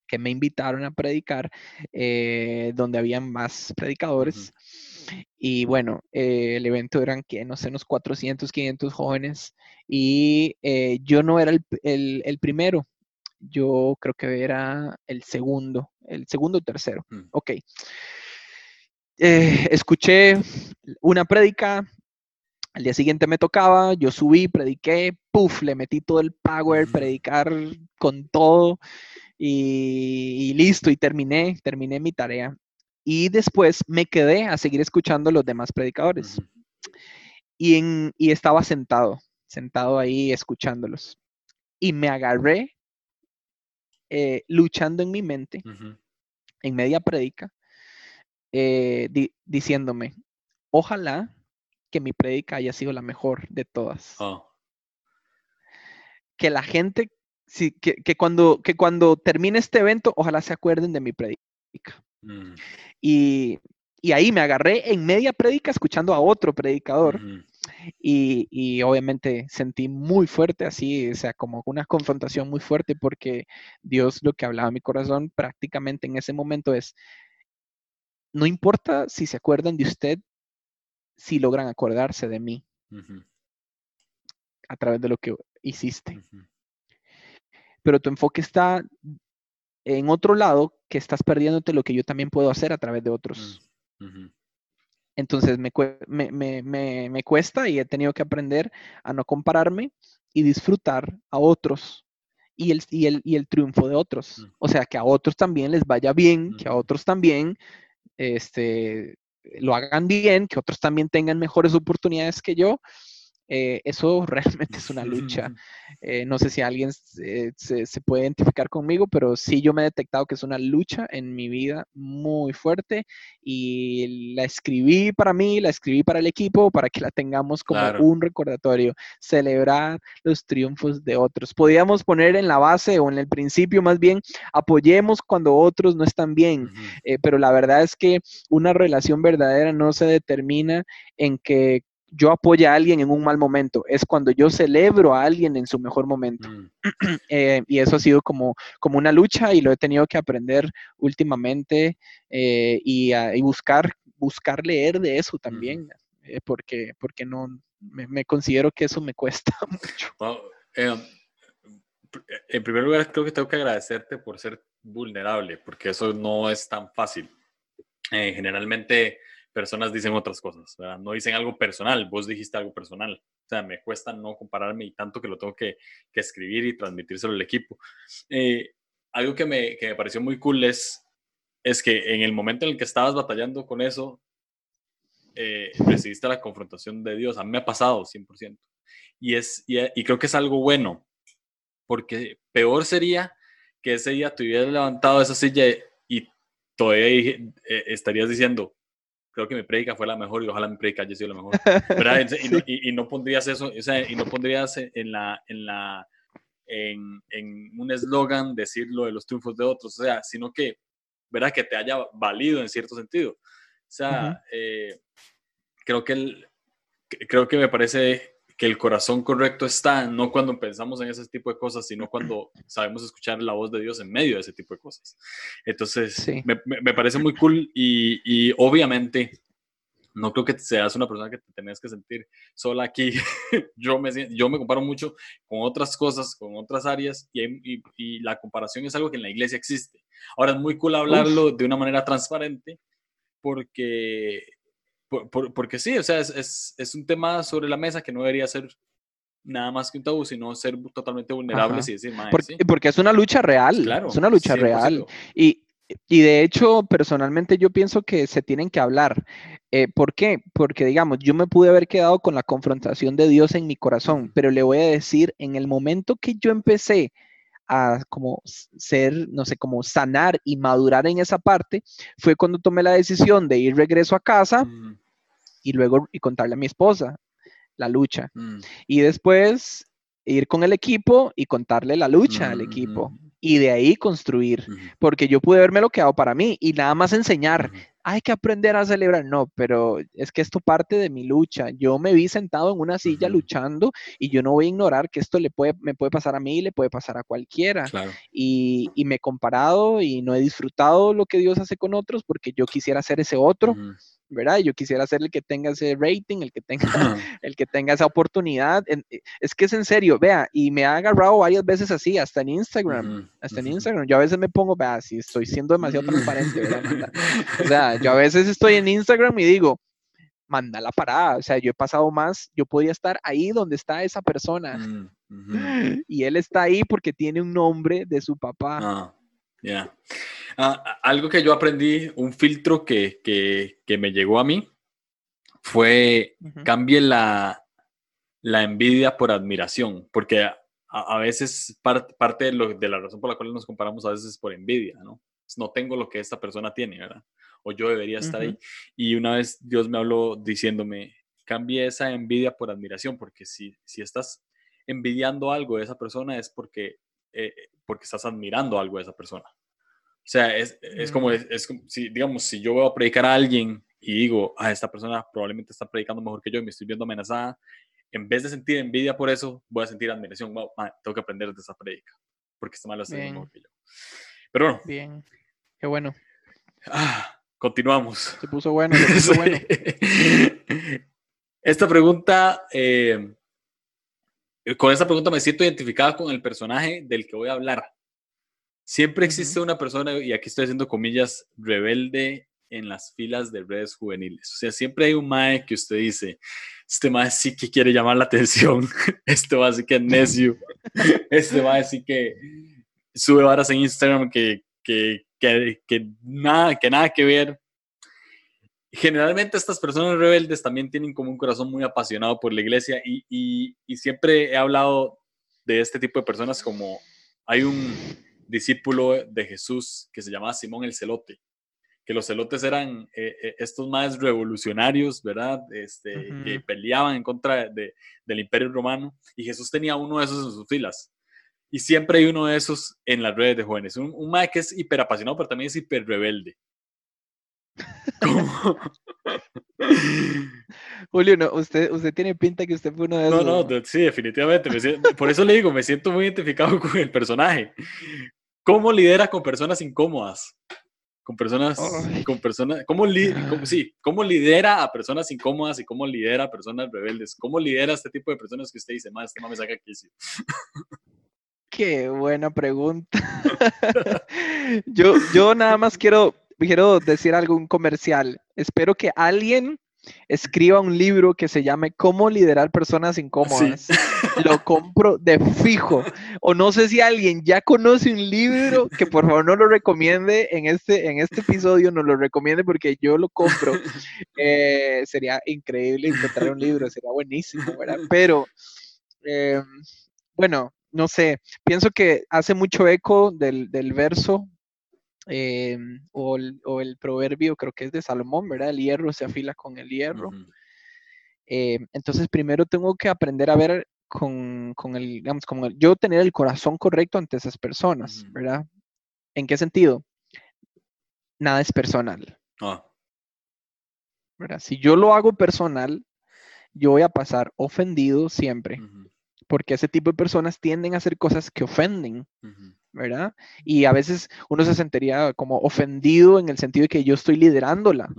que me invitaron a predicar, eh, donde habían más predicadores. Y bueno, eh, el evento eran, que no sé, unos 400, 500 jóvenes y eh, yo no era el, primero, yo creo que era el segundo, el segundo o tercero. Mm. Ok. Eh, escuché una prédica, al día siguiente me tocaba, yo subí, prediqué, puff, le metí todo el power, predicar con todo y, listo, y terminé, terminé mi tarea. Y después me quedé a seguir escuchando los demás predicadores. y, en, y estaba sentado sentado ahí escuchándolos. Y me agarré eh, luchando en mi mente, en media predica, eh, diciéndome, ojalá que mi predica haya sido la mejor de todas. Oh. Que la gente, sí, que, cuando, que cuando termine este evento, ojalá se acuerden de mi predica. Mm. Y, ahí me agarré en media predica escuchando a otro predicador. Y, obviamente sentí muy fuerte así, o sea, como una confrontación muy fuerte porque Dios lo que hablaba a mi corazón prácticamente en ese momento es, no importa si se acuerdan de usted, si logran acordarse de mí a través de lo que hiciste. Pero tu enfoque está en otro lado que estás perdiéndote lo que yo también puedo hacer a través de otros. Mm, entonces me, cuesta y he tenido que aprender a no compararme y disfrutar a otros y el, y el, triunfo de otros. Mm. O sea, que a otros también les vaya bien, que a otros también este, lo hagan bien, que otros también tengan mejores oportunidades que yo eh, eso <laughs> realmente es una lucha. <laughs> Eh, no sé si alguien se, puede identificar conmigo, pero sí yo me he detectado que es una lucha en mi vida muy fuerte y la escribí para mí, la escribí para el equipo, para que la tengamos como un recordatorio, celebrar los triunfos de otros. Podríamos poner en la base o en el principio más bien, apoyemos cuando otros no están bien, eh, pero la verdad es que una relación verdadera no se determina en que yo apoyo a alguien en un mal momento, es cuando yo celebro a alguien en su mejor momento. Mm. <clears throat> Eh, y eso ha sido como, como una lucha y lo he tenido que aprender últimamente eh, y, buscar, buscar leer de eso también, eh, porque, porque no, me, considero que eso me <laughs> cuesta mucho. en primer lugar, creo que tengo que agradecerte por ser vulnerable, porque eso no es tan fácil. generalmente personas dicen otras cosas, no dicen algo personal, vos dijiste algo personal. O sea, me cuesta no compararme y tanto que lo tengo que, que escribir y transmitírselo al equipo. Eh, algo que me, que me, pareció muy cool es es que en el momento en el que estabas batallando con eso, eh, recibiste la confrontación de Dios. A mí me ha pasado 100%. Y, es, y, creo que es algo bueno, porque peor sería que ese día te hubieras levantado esa silla y todavía eh, estarías diciendo, creo que mi predica fue la mejor y ojalá mi predica haya sido la mejor. <laughs> Y, no, pondrías eso, o sea, y no pondrías en la, en la, en, en un eslogan decir lo de los triunfos de otros, o sea, sino que, ¿verdad? Que te haya valido en cierto sentido. O sea, eh, creo que el, creo que me parece que el corazón correcto está no cuando pensamos en ese tipo de cosas, sino cuando sabemos escuchar la voz de Dios en medio de ese tipo de cosas. Entonces, me, me, parece muy cool y, y, obviamente no creo que seas una persona que te tenés que sentir sola aquí. <laughs> yo, me, yo me comparo mucho con otras cosas, con otras áreas y, y, la comparación es algo que en la iglesia existe. Ahora, es muy cool hablarlo de una manera transparente porque porque sí, o sea, es, es, un tema sobre la mesa que no debería ser nada más que un tabú, sino ser totalmente vulnerable y decir, porque, porque, es una lucha real, claro, es una lucha real. Y, y, de hecho, personalmente yo pienso que se tienen que hablar. Eh, ¿Por qué? Porque, digamos, yo me pude haber quedado con la confrontación de Dios en mi corazón, pero le voy a decir, en el momento que yo empecé a como ser, no sé, como sanar y madurar en esa parte, fue cuando tomé la decisión de ir regreso a casa mm. y luego y contarle a mi esposa la lucha. Mm. Y después ir con el equipo y contarle la lucha al equipo. Y de ahí construir, porque yo pude haberme lo quedado para mí y nada más enseñar hay que aprender a celebrar. No, pero es que esto parte de mi lucha. Yo me vi sentado en una silla luchando y yo no voy a ignorar que esto le puede, me puede pasar a mí y le puede pasar a cualquiera. Y, me he comparado y no he disfrutado lo que Dios hace con otros porque yo quisiera ser ese otro. ¿Verdad? Yo quisiera ser el que tenga ese rating, el que tenga, <laughs> el que tenga esa oportunidad. Eh, es que es en serio, vea, y me ha agarrado varias veces así, hasta en Instagram, hasta en Instagram. Yo a veces me pongo, vea, si estoy siendo demasiado transparente, ¿verdad? <laughs> O sea, yo a veces estoy en Instagram y digo, manda la parada, o sea, yo he pasado más, yo podría estar ahí donde está esa persona. Mm, <gasps> y él está ahí porque tiene un nombre de su papá. Ah. Ya. Ah, algo que yo aprendí, un filtro que, que, me llegó a mí, fue cambie la, la, envidia por admiración, porque a, a veces parte de, lo, de, la razón por la cual nos comparamos a veces es por envidia, ¿no? No tengo lo que esta persona tiene, ¿verdad? O yo debería estar ahí. Y una vez Dios me habló diciéndome, cambie esa envidia por admiración, porque si, si estás envidiando algo de esa persona es porque eh, porque estás admirando algo de esa persona. O sea, es, es como, mm. es, como si, digamos, si yo voy a predicar a alguien y digo, ah, esta persona probablemente está predicando mejor que yo y me estoy viendo amenazada, en vez de sentir envidia por eso, voy a sentir admiración. Wow, tengo que aprender de esa predica, porque está mal haciendo mejor que yo. Pero bueno. Bien, qué bueno. Ah, continuamos. Se puso bueno, se puso <laughs> bueno. Esta pregunta eh, con esta pregunta me siento identificada con el personaje del que voy a hablar. Siempre existe una persona, y aquí estoy haciendo comillas, rebelde en las filas de redes juveniles. O sea, siempre hay un mae que usted dice, este mae sí que quiere llamar la atención, <laughs> este mae sí que es necio, <laughs> este mae sí que sube varas en Instagram que, que, que, que, nada, que nada que ver generalmente estas personas rebeldes también tienen como un corazón muy apasionado por la iglesia y, siempre he hablado de este tipo de personas como hay un discípulo de Jesús que se llamaba Simón el Celote, que los celotes eran eh, eh, estos más revolucionarios, ¿verdad? Este, Que peleaban en contra del imperio romano y Jesús tenía uno de esos en sus filas. Y siempre hay uno de esos en las redes de jóvenes. Un, un que es hiper apasionado, pero también es hiper <laughs> Julio, no, usted, usted tiene pinta que usted fue uno de esos. No, no, sí, definitivamente. por eso le digo, me siento muy identificado con el personaje. ¿Cómo lidera con personas incómodas? Con personas, con personas, ¿cómo, sí, ¿cómo lidera a personas incómodas y cómo lidera a personas rebeldes? ¿Cómo lidera a este tipo de personas que usted dice, más, este me saca quicio? Qué buena pregunta. <laughs> yo, yo nada más quiero quiero decir algo, un comercial. Espero que alguien escriba un libro que se llame Cómo liderar personas incómodas. <laughs> Lo compro de fijo. O no sé si alguien ya conoce un libro que por favor no lo recomiende en este, en este episodio, no lo recomiende porque yo lo compro. <laughs> Eh, sería increíble encontrar un libro, sería buenísimo, ¿verdad? Pero, em, bueno, no sé, pienso que hace mucho eco del, del verso Em, o, el, proverbio, creo que es de Salomón, ¿verdad? El hierro se afila con el hierro. Em, entonces, primero tengo que aprender a ver con, el, digamos, como yo tener el corazón correcto ante esas personas, ¿verdad? ¿En qué sentido? Nada es personal. Ah. ¿verdad? Si yo lo hago personal, yo voy a pasar ofendido siempre, porque ese tipo de personas tienden a hacer cosas que ofenden. ¿Verdad? Y a veces uno se sentiría como ofendido en el sentido de que yo estoy liderándola.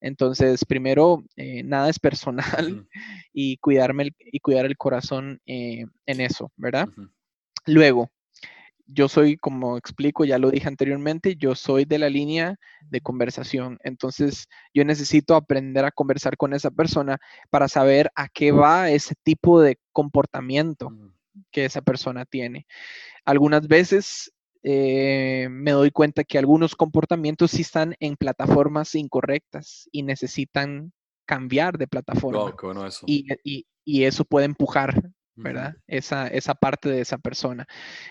Entonces, primero, eh, nada es personal <laughs> y, cuidarme y cuidar el corazón eh, en eso, ¿verdad? Luego, yo soy, como explico, ya lo dije anteriormente, yo soy de la línea de conversación. Entonces, yo necesito aprender a conversar con esa persona para saber a qué va ese tipo de comportamiento que esa persona tiene. Algunas veces eh, me doy cuenta que algunos comportamientos sí están en plataformas incorrectas y necesitan cambiar de plataforma. y, eso puede empujar ¿verdad? esa, esa, parte de esa persona.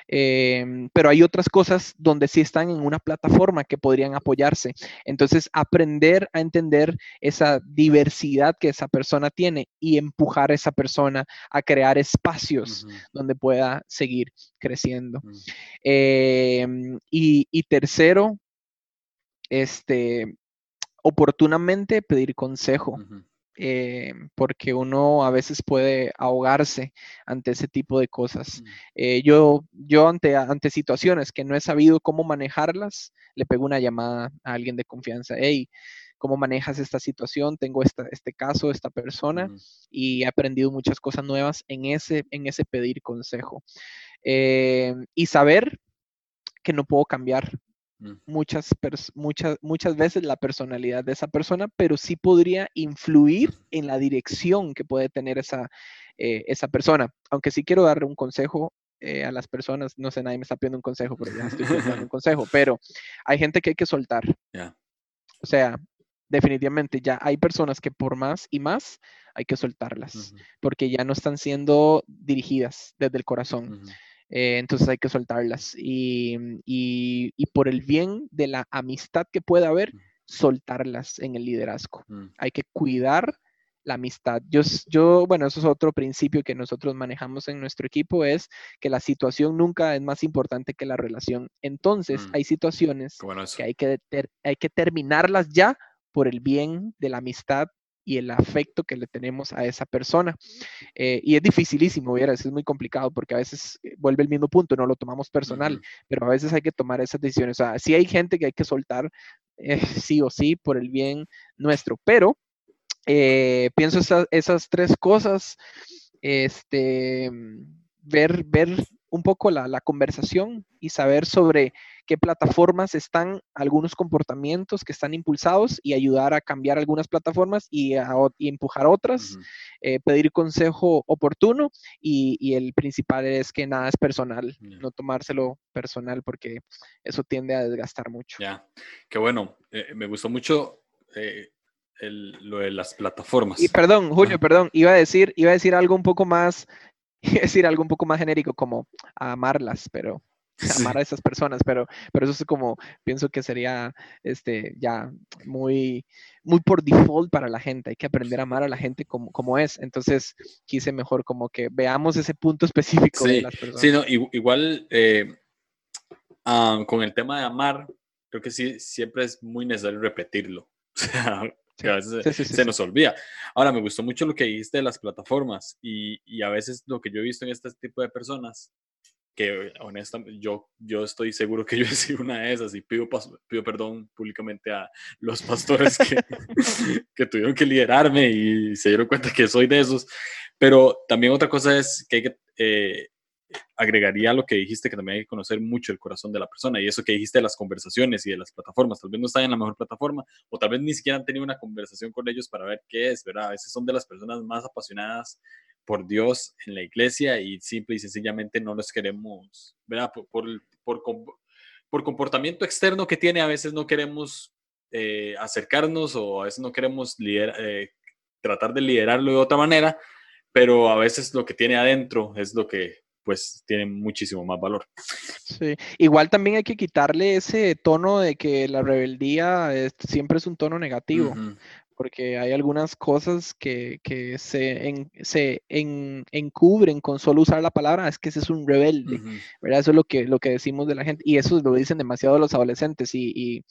Em, pero hay otras cosas donde sí están en una plataforma que podrían apoyarse. Entonces, aprender a entender esa diversidad que esa persona tiene y empujar a esa persona a crear espacios donde pueda seguir creciendo. Mm. Em, y, y tercero, este, oportunamente pedir consejo. Eh, porque uno a veces puede ahogarse ante ese tipo de cosas. Mm. Eh, yo yo ante, ante situaciones que no he sabido cómo manejarlas, le pego una llamada a alguien de confianza. Hey, ¿cómo manejas esta situación? Tengo esta, este caso, esta persona, y he aprendido muchas cosas nuevas en ese, en ese pedir consejo. Eh, y saber que no puedo cambiar. Muchas, muchas, muchas veces la personalidad de esa persona, pero sí podría influir en la dirección que puede tener esa, eh, esa persona. Aunque sí quiero darle un consejo eh, a las personas, no sé, nadie me está pidiendo un consejo, pero ya estoy dando un <laughs> consejo, pero hay gente que hay que soltar. O sea, definitivamente ya hay personas que por más y más hay que soltarlas, porque ya no están siendo dirigidas desde el corazón. Eh, entonces hay que soltarlas. Y, y, por el bien de la amistad que pueda haber, soltarlas en el liderazgo. Mm. Hay que cuidar la amistad. Yo, yo, bueno, eso es otro principio que nosotros manejamos en nuestro equipo, es que la situación nunca es más importante que la relación. Entonces, mm. hay situaciones que, hay que hay que terminarlas ya por el bien de la amistad y el afecto que le tenemos a esa persona. Eh, y es dificilísimo, ¿vieras? es muy complicado porque a veces eh, vuelve el mismo punto, no lo tomamos personal, pero a veces hay que tomar esas decisiones. O sea, sí hay gente que hay que soltar eh, <laughs> sí o sí por el bien nuestro, pero pienso esas tres cosas, este, ver, ver un poco la, la conversación y saber sobre qué plataformas están algunos comportamientos que están impulsados y ayudar a cambiar algunas plataformas y, a, empujar otras, eh, pedir consejo oportuno y, el principal es que nada es personal, no tomárselo personal porque eso tiende a desgastar mucho. Ya, qué bueno, eh, me gustó mucho. Eh, lo de las plataformas. Y perdón, Julio, perdón, iba a decir, iba a decir algo un poco más, <laughs> a decir algo un poco más genérico como amarlas, pero amar a esas personas, pero, pero eso es como, pienso que sería este, ya muy, muy por default para la gente, hay que aprender a amar a la gente como, como es, entonces quise mejor como que veamos ese punto específico de las personas. Sí, no, igual eh, ah, con el tema de amar, creo que sí, siempre es muy necesario repetirlo, <laughs> o sea, a veces se nos olvida. Ahora, me gustó mucho lo que dijiste de las plataformas y, y, a veces lo que yo he visto en este tipo de personas que honestamente yo, yo estoy seguro que yo he sido una de esas y pido, pido perdón públicamente a los pastores que, <laughs> que tuvieron que liderarme y se dieron cuenta que soy de esos. Pero también otra cosa es que hay que, eh, agregaría lo que dijiste, que también hay que conocer mucho el corazón de la persona y eso que dijiste de las conversaciones y de las plataformas. Tal vez no están en la mejor plataforma o tal vez ni siquiera han tenido una conversación con ellos para ver qué es, ¿verdad? A veces son de las personas más apasionadas por Dios en la iglesia y simple y sencillamente no los queremos, ¿verdad? Por, por, por, comportamiento externo que tiene, a veces no queremos eh, acercarnos o a veces no queremos eh, tratar de liderarlo de otra manera, pero a veces lo que tiene adentro es lo que pues tiene muchísimo más valor. Sí, igual también hay que quitarle ese tono de que la rebeldía siempre es un tono negativo porque hay algunas cosas que, se, se encubren con solo usar la palabra, es que ese es un rebelde, ¿verdad? Eso es lo que, lo que decimos de la gente, y eso lo dicen demasiado los adolescentes, y,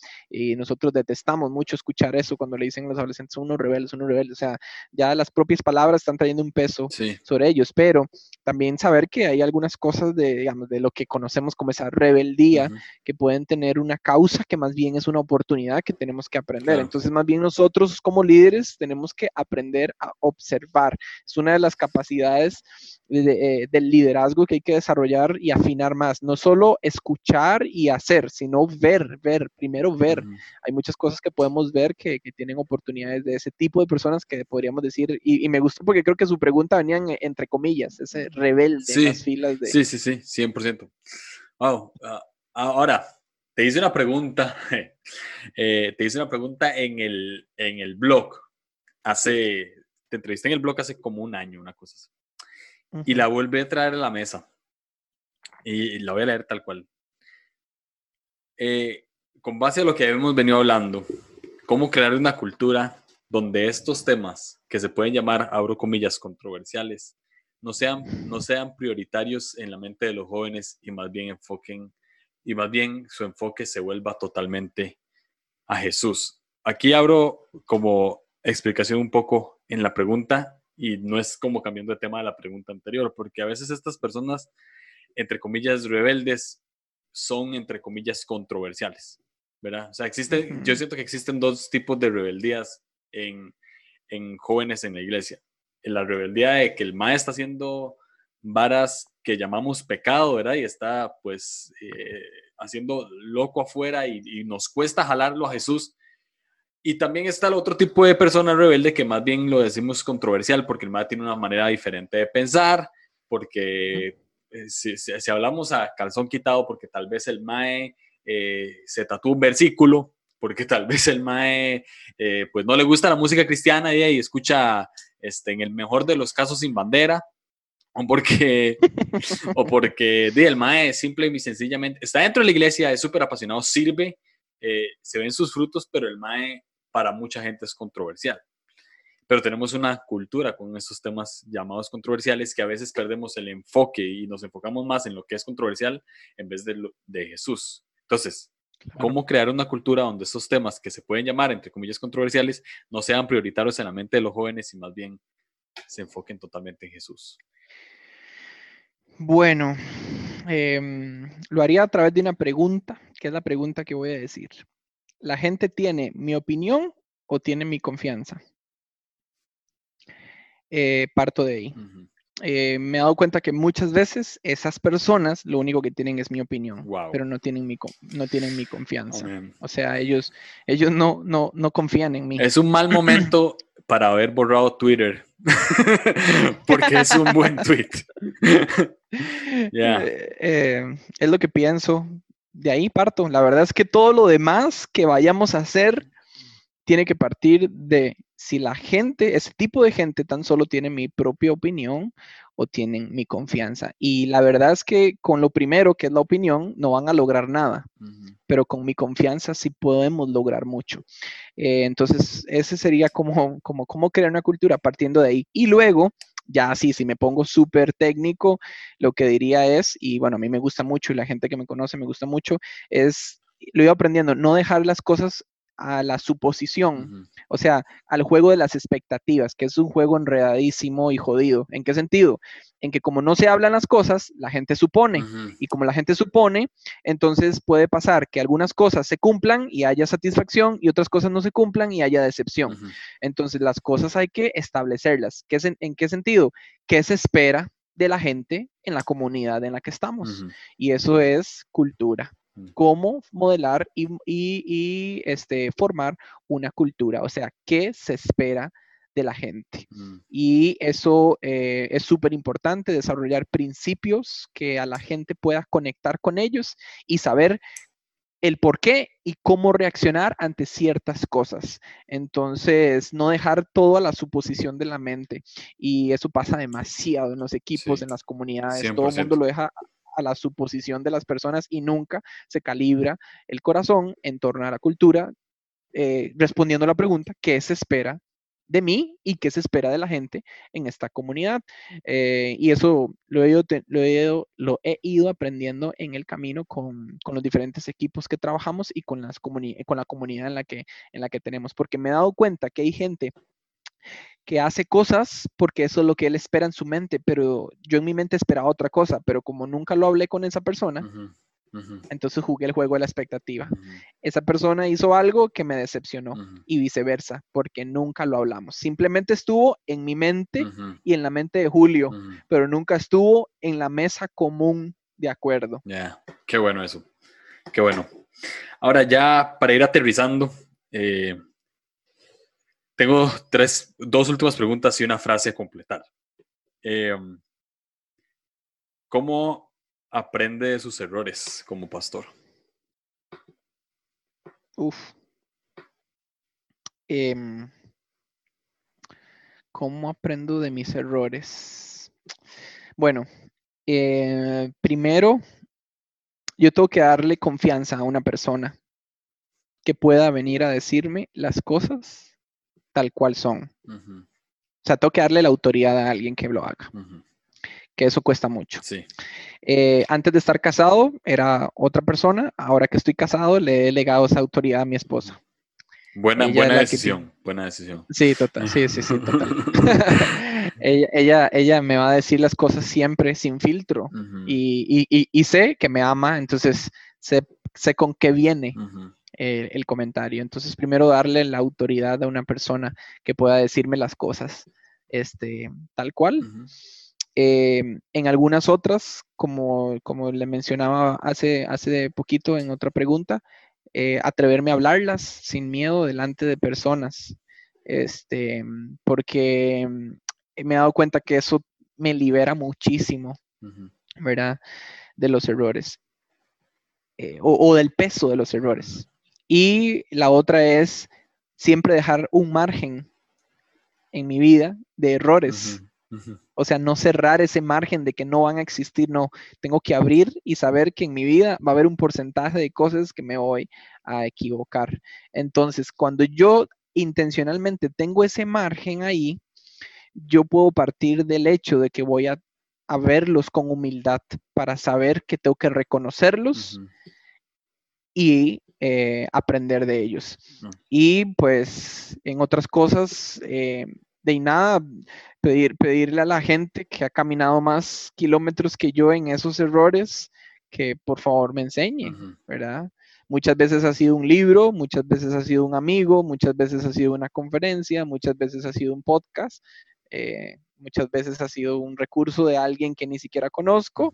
nosotros detestamos mucho escuchar eso cuando le dicen a los adolescentes, son unos rebeldes, son unos rebeldes, o sea, ya las propias palabras están trayendo un peso sobre ellos, pero también saber que hay algunas cosas de, digamos, de lo que conocemos como esa rebeldía, que pueden tener una causa que más bien es una oportunidad que tenemos que aprender. Entonces, más bien nosotros como como líderes tenemos que aprender a observar. Es una de las capacidades eh, del liderazgo que hay que desarrollar y afinar más. No solo escuchar y hacer, sino ver, ver, primero ver. Hay muchas cosas que podemos ver que, tienen oportunidades de ese tipo de personas que podríamos decir, y, me gustó porque creo que su pregunta venía entre comillas, ese rebelde en las filas de... Sí, sí, sí, 100%. Wow. Ah, ahora, te hice una pregunta, <laughs> eh, te hice una pregunta en el, en el blog, hace, te entrevisté en el blog hace como un año, una cosa así, y la vuelve a traer a la mesa, y la voy a leer tal cual. Eh, con base a lo que hemos venido hablando, cómo crear una cultura donde estos temas, que se pueden llamar, abro comillas, controversiales, no sean, no sean prioritarios en la mente de los jóvenes y más bien enfoquen y más bien su enfoque se vuelva totalmente a Jesús. Aquí abro como explicación un poco en la pregunta y no es como cambiando de tema de la pregunta anterior, porque a veces estas personas, entre comillas, rebeldes, son, entre comillas, controversiales, ¿verdad? O sea, existe, yo siento que existen dos tipos de rebeldías en, en jóvenes en la iglesia. La rebeldía de que el maestro está haciendo varas que llamamos pecado, ¿verdad? Y está pues eh, haciendo loco afuera y, nos cuesta jalarlo a Jesús. Y también está el otro tipo de persona rebelde que más bien lo decimos controversial porque el MAE tiene una manera diferente de pensar, porque eh, si, hablamos a calzón quitado, porque tal vez el MAE eh, se tatúa un versículo, porque tal vez el MAE pues no le gusta la música cristiana y, y escucha este, en el mejor de los casos sin bandera, o porque, <laughs> o porque el mae simple y sencillamente está dentro de la iglesia, es súper apasionado, sirve, eh, se ven sus frutos, pero el mae para mucha gente es controversial. Pero tenemos una cultura con estos temas llamados controversiales que a veces perdemos el enfoque y nos enfocamos más en lo que es controversial en vez de, de Jesús. Entonces, ¿cómo crear una cultura donde estos temas que se pueden llamar, entre comillas, controversiales, no sean prioritarios en la mente de los jóvenes y más bien se enfoquen totalmente en Jesús? Bueno, em, lo haría a través de una pregunta, que es la pregunta que voy a decir. ¿La gente tiene mi opinión o tiene mi confianza? Eh, parto de ahí. Eh, me he dado cuenta que muchas veces esas personas lo único que tienen es mi opinión, pero no tienen mi, no tienen mi confianza. O sea, ellos, ellos no, no, no confían en mí. Es un mal momento <clears throat> para haber borrado Twitter, <laughs> porque es un buen tweet. <laughs> Eh, eh, es lo que pienso. De ahí parto. La verdad es que todo lo demás que vayamos a hacer tiene que partir de si la gente, ese tipo de gente tan solo tiene mi propia opinión o tienen mi confianza. Y la verdad es que con lo primero, que es la opinión, no van a lograr nada, pero con mi confianza sí podemos lograr mucho. Eh, entonces, ese sería como, como, como crear una cultura partiendo de ahí. Y luego, ya sí, si me pongo súper técnico, lo que diría es, y bueno, a mí me gusta mucho y la gente que me conoce me gusta mucho, es, lo iba aprendiendo, no dejar las cosas a la suposición, o sea, al juego de las expectativas, que es un juego enredadísimo y jodido. ¿En qué sentido? En que como no se hablan las cosas, la gente supone, y como la gente supone, entonces puede pasar que algunas cosas se cumplan y haya satisfacción y otras cosas no se cumplan y haya decepción. Entonces las cosas hay que establecerlas. ¿Qué en, ¿En qué sentido? ¿Qué se espera? de la gente en la comunidad en la que estamos. Y eso es cultura. Cómo modelar y, este, formar una cultura. O sea, ¿qué se espera de la gente? Mm. Y eso eh, es súper importante, desarrollar principios que a la gente pueda conectar con ellos y saber el por qué y cómo reaccionar ante ciertas cosas. Entonces, no dejar todo a la suposición de la mente. Y eso pasa demasiado en los equipos, en las comunidades. Todo el mundo lo deja a la suposición de las personas y nunca se calibra el corazón en torno a la cultura, eh, respondiendo a la pregunta, ¿qué se espera de mí y qué se espera de la gente en esta comunidad. Eh, y eso lo he, ido, lo, lo he ido aprendiendo en el camino con, los diferentes equipos que trabajamos y con, las con la comunidad en la, que, en la que tenemos, porque me he dado cuenta que hay gente que hace cosas porque eso es lo que él espera en su mente, pero yo en mi mente esperaba otra cosa, pero como nunca lo hablé con esa persona, entonces jugué el juego de la expectativa. Esa persona hizo algo que me decepcionó y viceversa, porque nunca lo hablamos. Simplemente estuvo en mi mente y en la mente de Julio, pero nunca estuvo en la mesa común de acuerdo. Ya, qué bueno eso. Qué bueno. Ahora ya para ir aterrizando, eh, tengo tres, dos últimas preguntas y una frase a completar. Em, ¿Cómo aprende de sus errores como pastor? Uf. Em, ¿Cómo aprendo de mis errores? Bueno, eh, primero, yo tengo que darle confianza a una persona que pueda venir a decirme las cosas tal cual son. O sea, tengo que darle la autoridad a alguien que lo haga que eso cuesta mucho. Sí. Eh, antes de estar casado era otra persona, ahora que estoy casado le he legado esa autoridad a mi esposa. Buena, buena decisión, buena decisión. Sí, total, sí, sí, sí, total. <laughs> <laughs> ella, ella, me va a decir las cosas siempre sin filtro y, y, y, sé que me ama, entonces sé, sé con qué viene. El comentario. Entonces, primero darle la autoridad a una persona que pueda decirme las cosas este, tal cual. Em, en algunas otras, como, como le mencionaba hace, hace poquito en otra pregunta, eh, atreverme a hablarlas sin miedo delante de personas, este, porque me he dado cuenta que eso me libera muchísimo, ¿verdad? De los errores eh, o, del peso de los errores. Y la otra es siempre dejar un margen en mi vida de errores. O sea, no cerrar ese margen de que no van a existir, no, tengo que abrir y saber que en mi vida va a haber un porcentaje de cosas que me voy a equivocar. Entonces, cuando yo intencionalmente tengo ese margen ahí, yo puedo partir del hecho de que voy a, verlos con humildad para saber que tengo que reconocerlos y eh, aprender de ellos. Y pues en otras cosas, eh, de nada, pedir, pedirle a la gente que ha caminado más kilómetros que yo en esos errores, que por favor me enseñe, ¿verdad? Muchas veces ha sido un libro, muchas veces ha sido un amigo, muchas veces ha sido una conferencia, muchas veces ha sido un podcast, eh, muchas veces ha sido un recurso de alguien que ni siquiera conozco,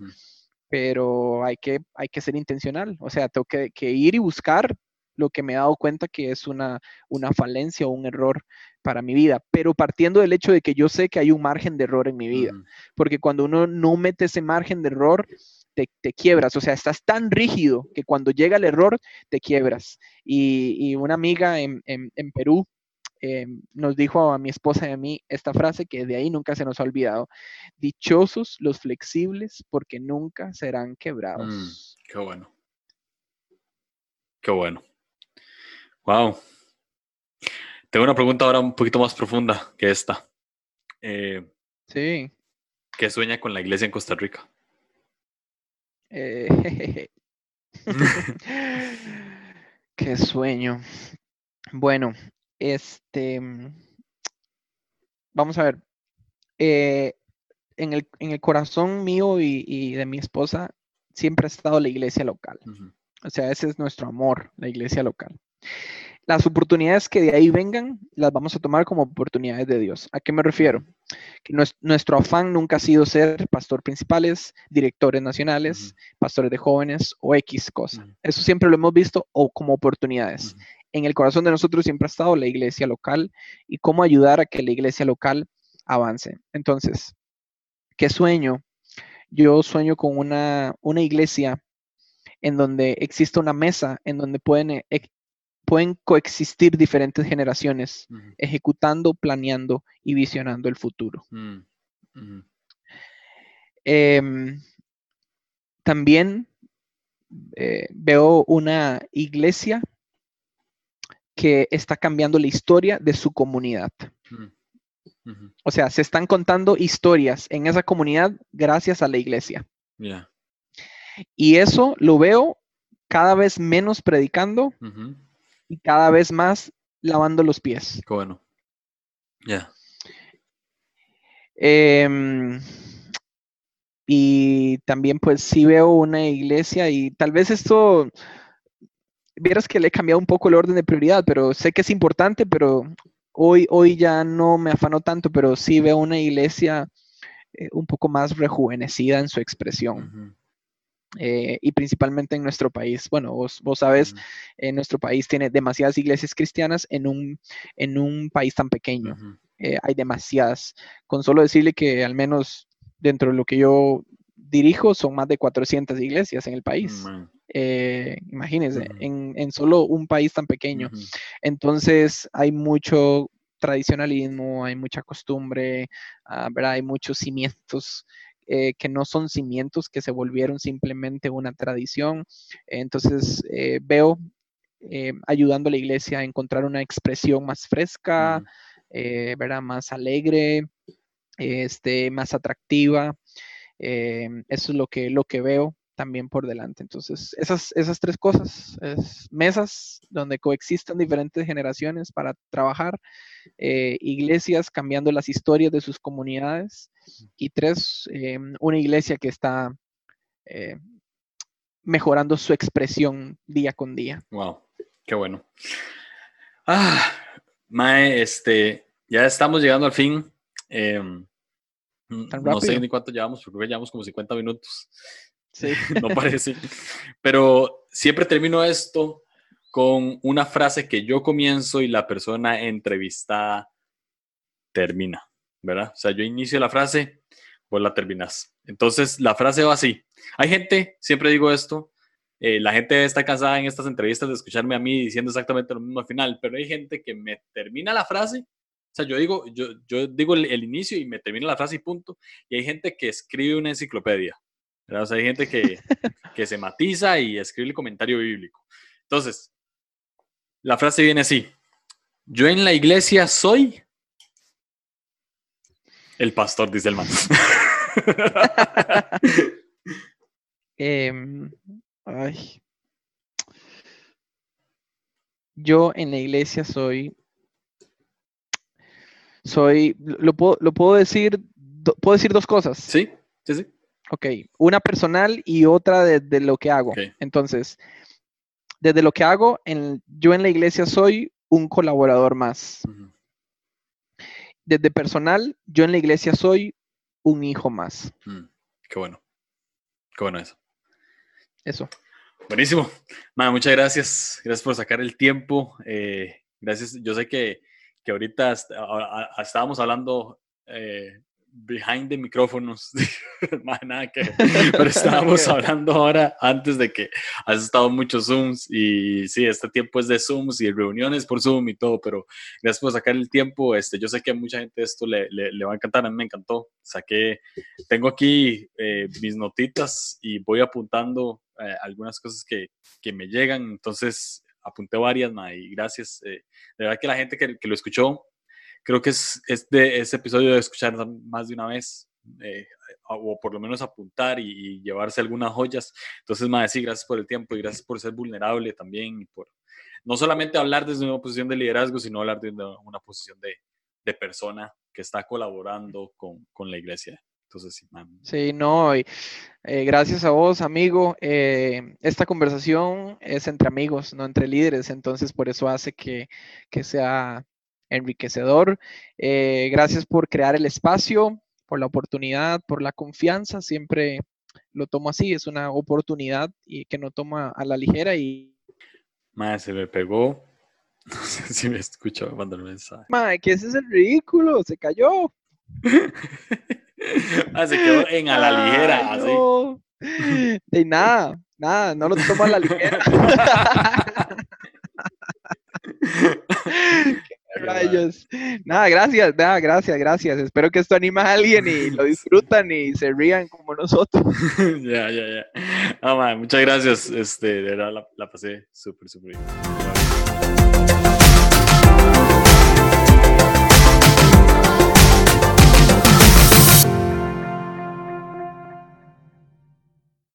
pero hay que, hay que ser intencional, o sea, tengo que, que ir y buscar lo que me he dado cuenta que es una, una falencia o un error para mi vida, pero partiendo del hecho de que yo sé que hay un margen de error en mi vida, porque cuando uno no mete ese margen de error, te, quiebras, o sea, estás tan rígido que cuando llega el error, te quiebras. Y, una amiga en, Perú eh, nos dijo a mi esposa y a mí esta frase que de ahí nunca se nos ha olvidado, dichosos los flexibles porque nunca serán quebrados. Mm, qué bueno. Qué bueno. Wow. Tengo una pregunta ahora un poquito más profunda que esta. Eh, sí. ¿Qué sueña con la iglesia en Costa Rica? Eh, <laughs> <laughs> Qué sueño. Bueno, este. Vamos a ver. Eh, en, el, corazón mío y, de mi esposa siempre ha estado la iglesia local. O sea, ese es nuestro amor, la iglesia local. Las oportunidades que de ahí vengan las vamos a tomar como oportunidades de Dios. ¿A qué me refiero? que nuestro afán nunca ha sido ser pastor principales, directores nacionales, pastores de jóvenes o X cosa. Eso siempre lo hemos visto o como oportunidades. En el corazón de nosotros siempre ha estado la iglesia local y cómo ayudar a que la iglesia local avance. Entonces, ¿qué sueño? Yo sueño con una, una iglesia en donde existe una mesa en donde pueden, eh, pueden coexistir diferentes generaciones, ejecutando, planeando y visionando el futuro. Mm, em, también eh, veo una iglesia que está cambiando la historia de su comunidad. Mm, o sea, se están contando historias en esa comunidad gracias a la iglesia. Y eso lo veo cada vez menos predicando y cada vez más lavando los pies. Qué bueno. Ya. Em, y también pues sí veo una iglesia y tal vez esto, vieras que le he cambiado un poco el orden de prioridad, pero sé que es importante, pero hoy, hoy ya no me afano tanto, pero sí veo una iglesia eh, un poco más rejuvenecida en su expresión. Eh, y principalmente en nuestro país. Bueno, vos, sabes, en nuestro país tiene demasiadas iglesias cristianas en un, en un país tan pequeño. Eh, hay demasiadas. Con solo decirle que al menos dentro de lo que yo dirijo son más de 400 iglesias en el país. Eh, imagínense, en, en, solo un país tan pequeño. Entonces hay mucho tradicionalismo, hay mucha costumbre, ah, ¿verdad? hay muchos cimientos eh, que no son cimientos que se volvieron simplemente una tradición. Entonces eh, veo eh, ayudando a la iglesia a encontrar una expresión más fresca, ¿verdad? más alegre, este, más atractiva. Eso es lo que, lo que veo también por delante. Entonces, esas, esas tres cosas, es mesas donde coexisten diferentes generaciones para trabajar, iglesias cambiando las historias de sus comunidades y tres, eh, una iglesia que está eh, mejorando su expresión día con día. Wow, qué bueno. Ah, Mae, este, ya estamos llegando al fin. Em, no sé ni cuánto llevamos, porque llevamos como 50 minutos. Sí. <laughs> no parece. Pero siempre termino esto con una frase que yo comienzo y la persona entrevistada termina. ¿verdad? O sea, yo inicio la frase, vos la terminas. Entonces, la frase va así. Hay gente, siempre digo esto, eh, la gente está cansada en estas entrevistas de escucharme a mí diciendo exactamente lo mismo al final, pero hay gente que me termina la frase, sea, yo digo, yo, yo digo el, inicio y me termina la frase y punto, y hay gente que escribe una enciclopedia, ¿verdad? O sea, hay gente que, <laughs> que se matiza y escribe el comentario bíblico. Entonces, la frase viene así, yo en la iglesia soy el pastor, dice el man. <laughs> Em, Yo en la iglesia soy. Soy. Lo puedo, lo puedo decir. puedo decir dos cosas. Sí, sí, sí. Ok. Una personal y otra de, lo que hago. Entonces, desde lo que hago, en, yo en la iglesia soy un colaborador más desde personal, yo en la iglesia soy un hijo más. Mm, qué bueno. Qué bueno eso. Eso. Buenísimo. muchas gracias. Gracias por sacar el tiempo. Eh, gracias. Yo sé que, que ahorita estábamos hablando eh, behind the micrófonos, <laughs> nada que, pero estábamos <laughs> hablando ahora antes de que has estado muchos Zooms y sí, este tiempo es de Zooms y reuniones por Zoom y todo, pero gracias por sacar el tiempo, este, yo sé que a mucha gente esto le, le, va a encantar, a mí me encantó, saqué, tengo aquí eh, mis notitas y voy apuntando eh, algunas cosas que, que, me llegan, entonces apunté varias, y gracias, eh, de verdad que la gente que, que lo escuchó, creo que es, es de ese episodio de escuchar más de una vez, eh, o por lo menos apuntar y, llevarse algunas joyas. Entonces, más sí, gracias por el tiempo y gracias por ser vulnerable también y por no solamente hablar desde una posición de liderazgo, sino hablar desde una posición de, de persona que está colaborando con, con la iglesia. Entonces, sí, no, y, eh, gracias a vos, amigo. Eh, esta conversación es entre amigos, no entre líderes, entonces por eso hace que, que sea enriquecedor. Eh, gracias por crear el espacio, por la oportunidad, por la confianza. Siempre lo tomo así, es una oportunidad y que no toma a la ligera y... Madre, se me pegó. <laughs> No sé si me escucha cuando el mensaje. Madre, que ese es el ridículo, se cayó. <laughs> <laughs> ah, se quedó en a la ligera, así. De nada, nada, no lo tomo a la ligera. <laughs> <laughs> Rayos. Nada, gracias, nada, gracias, gracias. Espero que esto anime a alguien y lo disfrutan y se rían como nosotros. ya, ya, ya. No, muchas gracias. Este, de verdad la, la pasé súper, súper bien.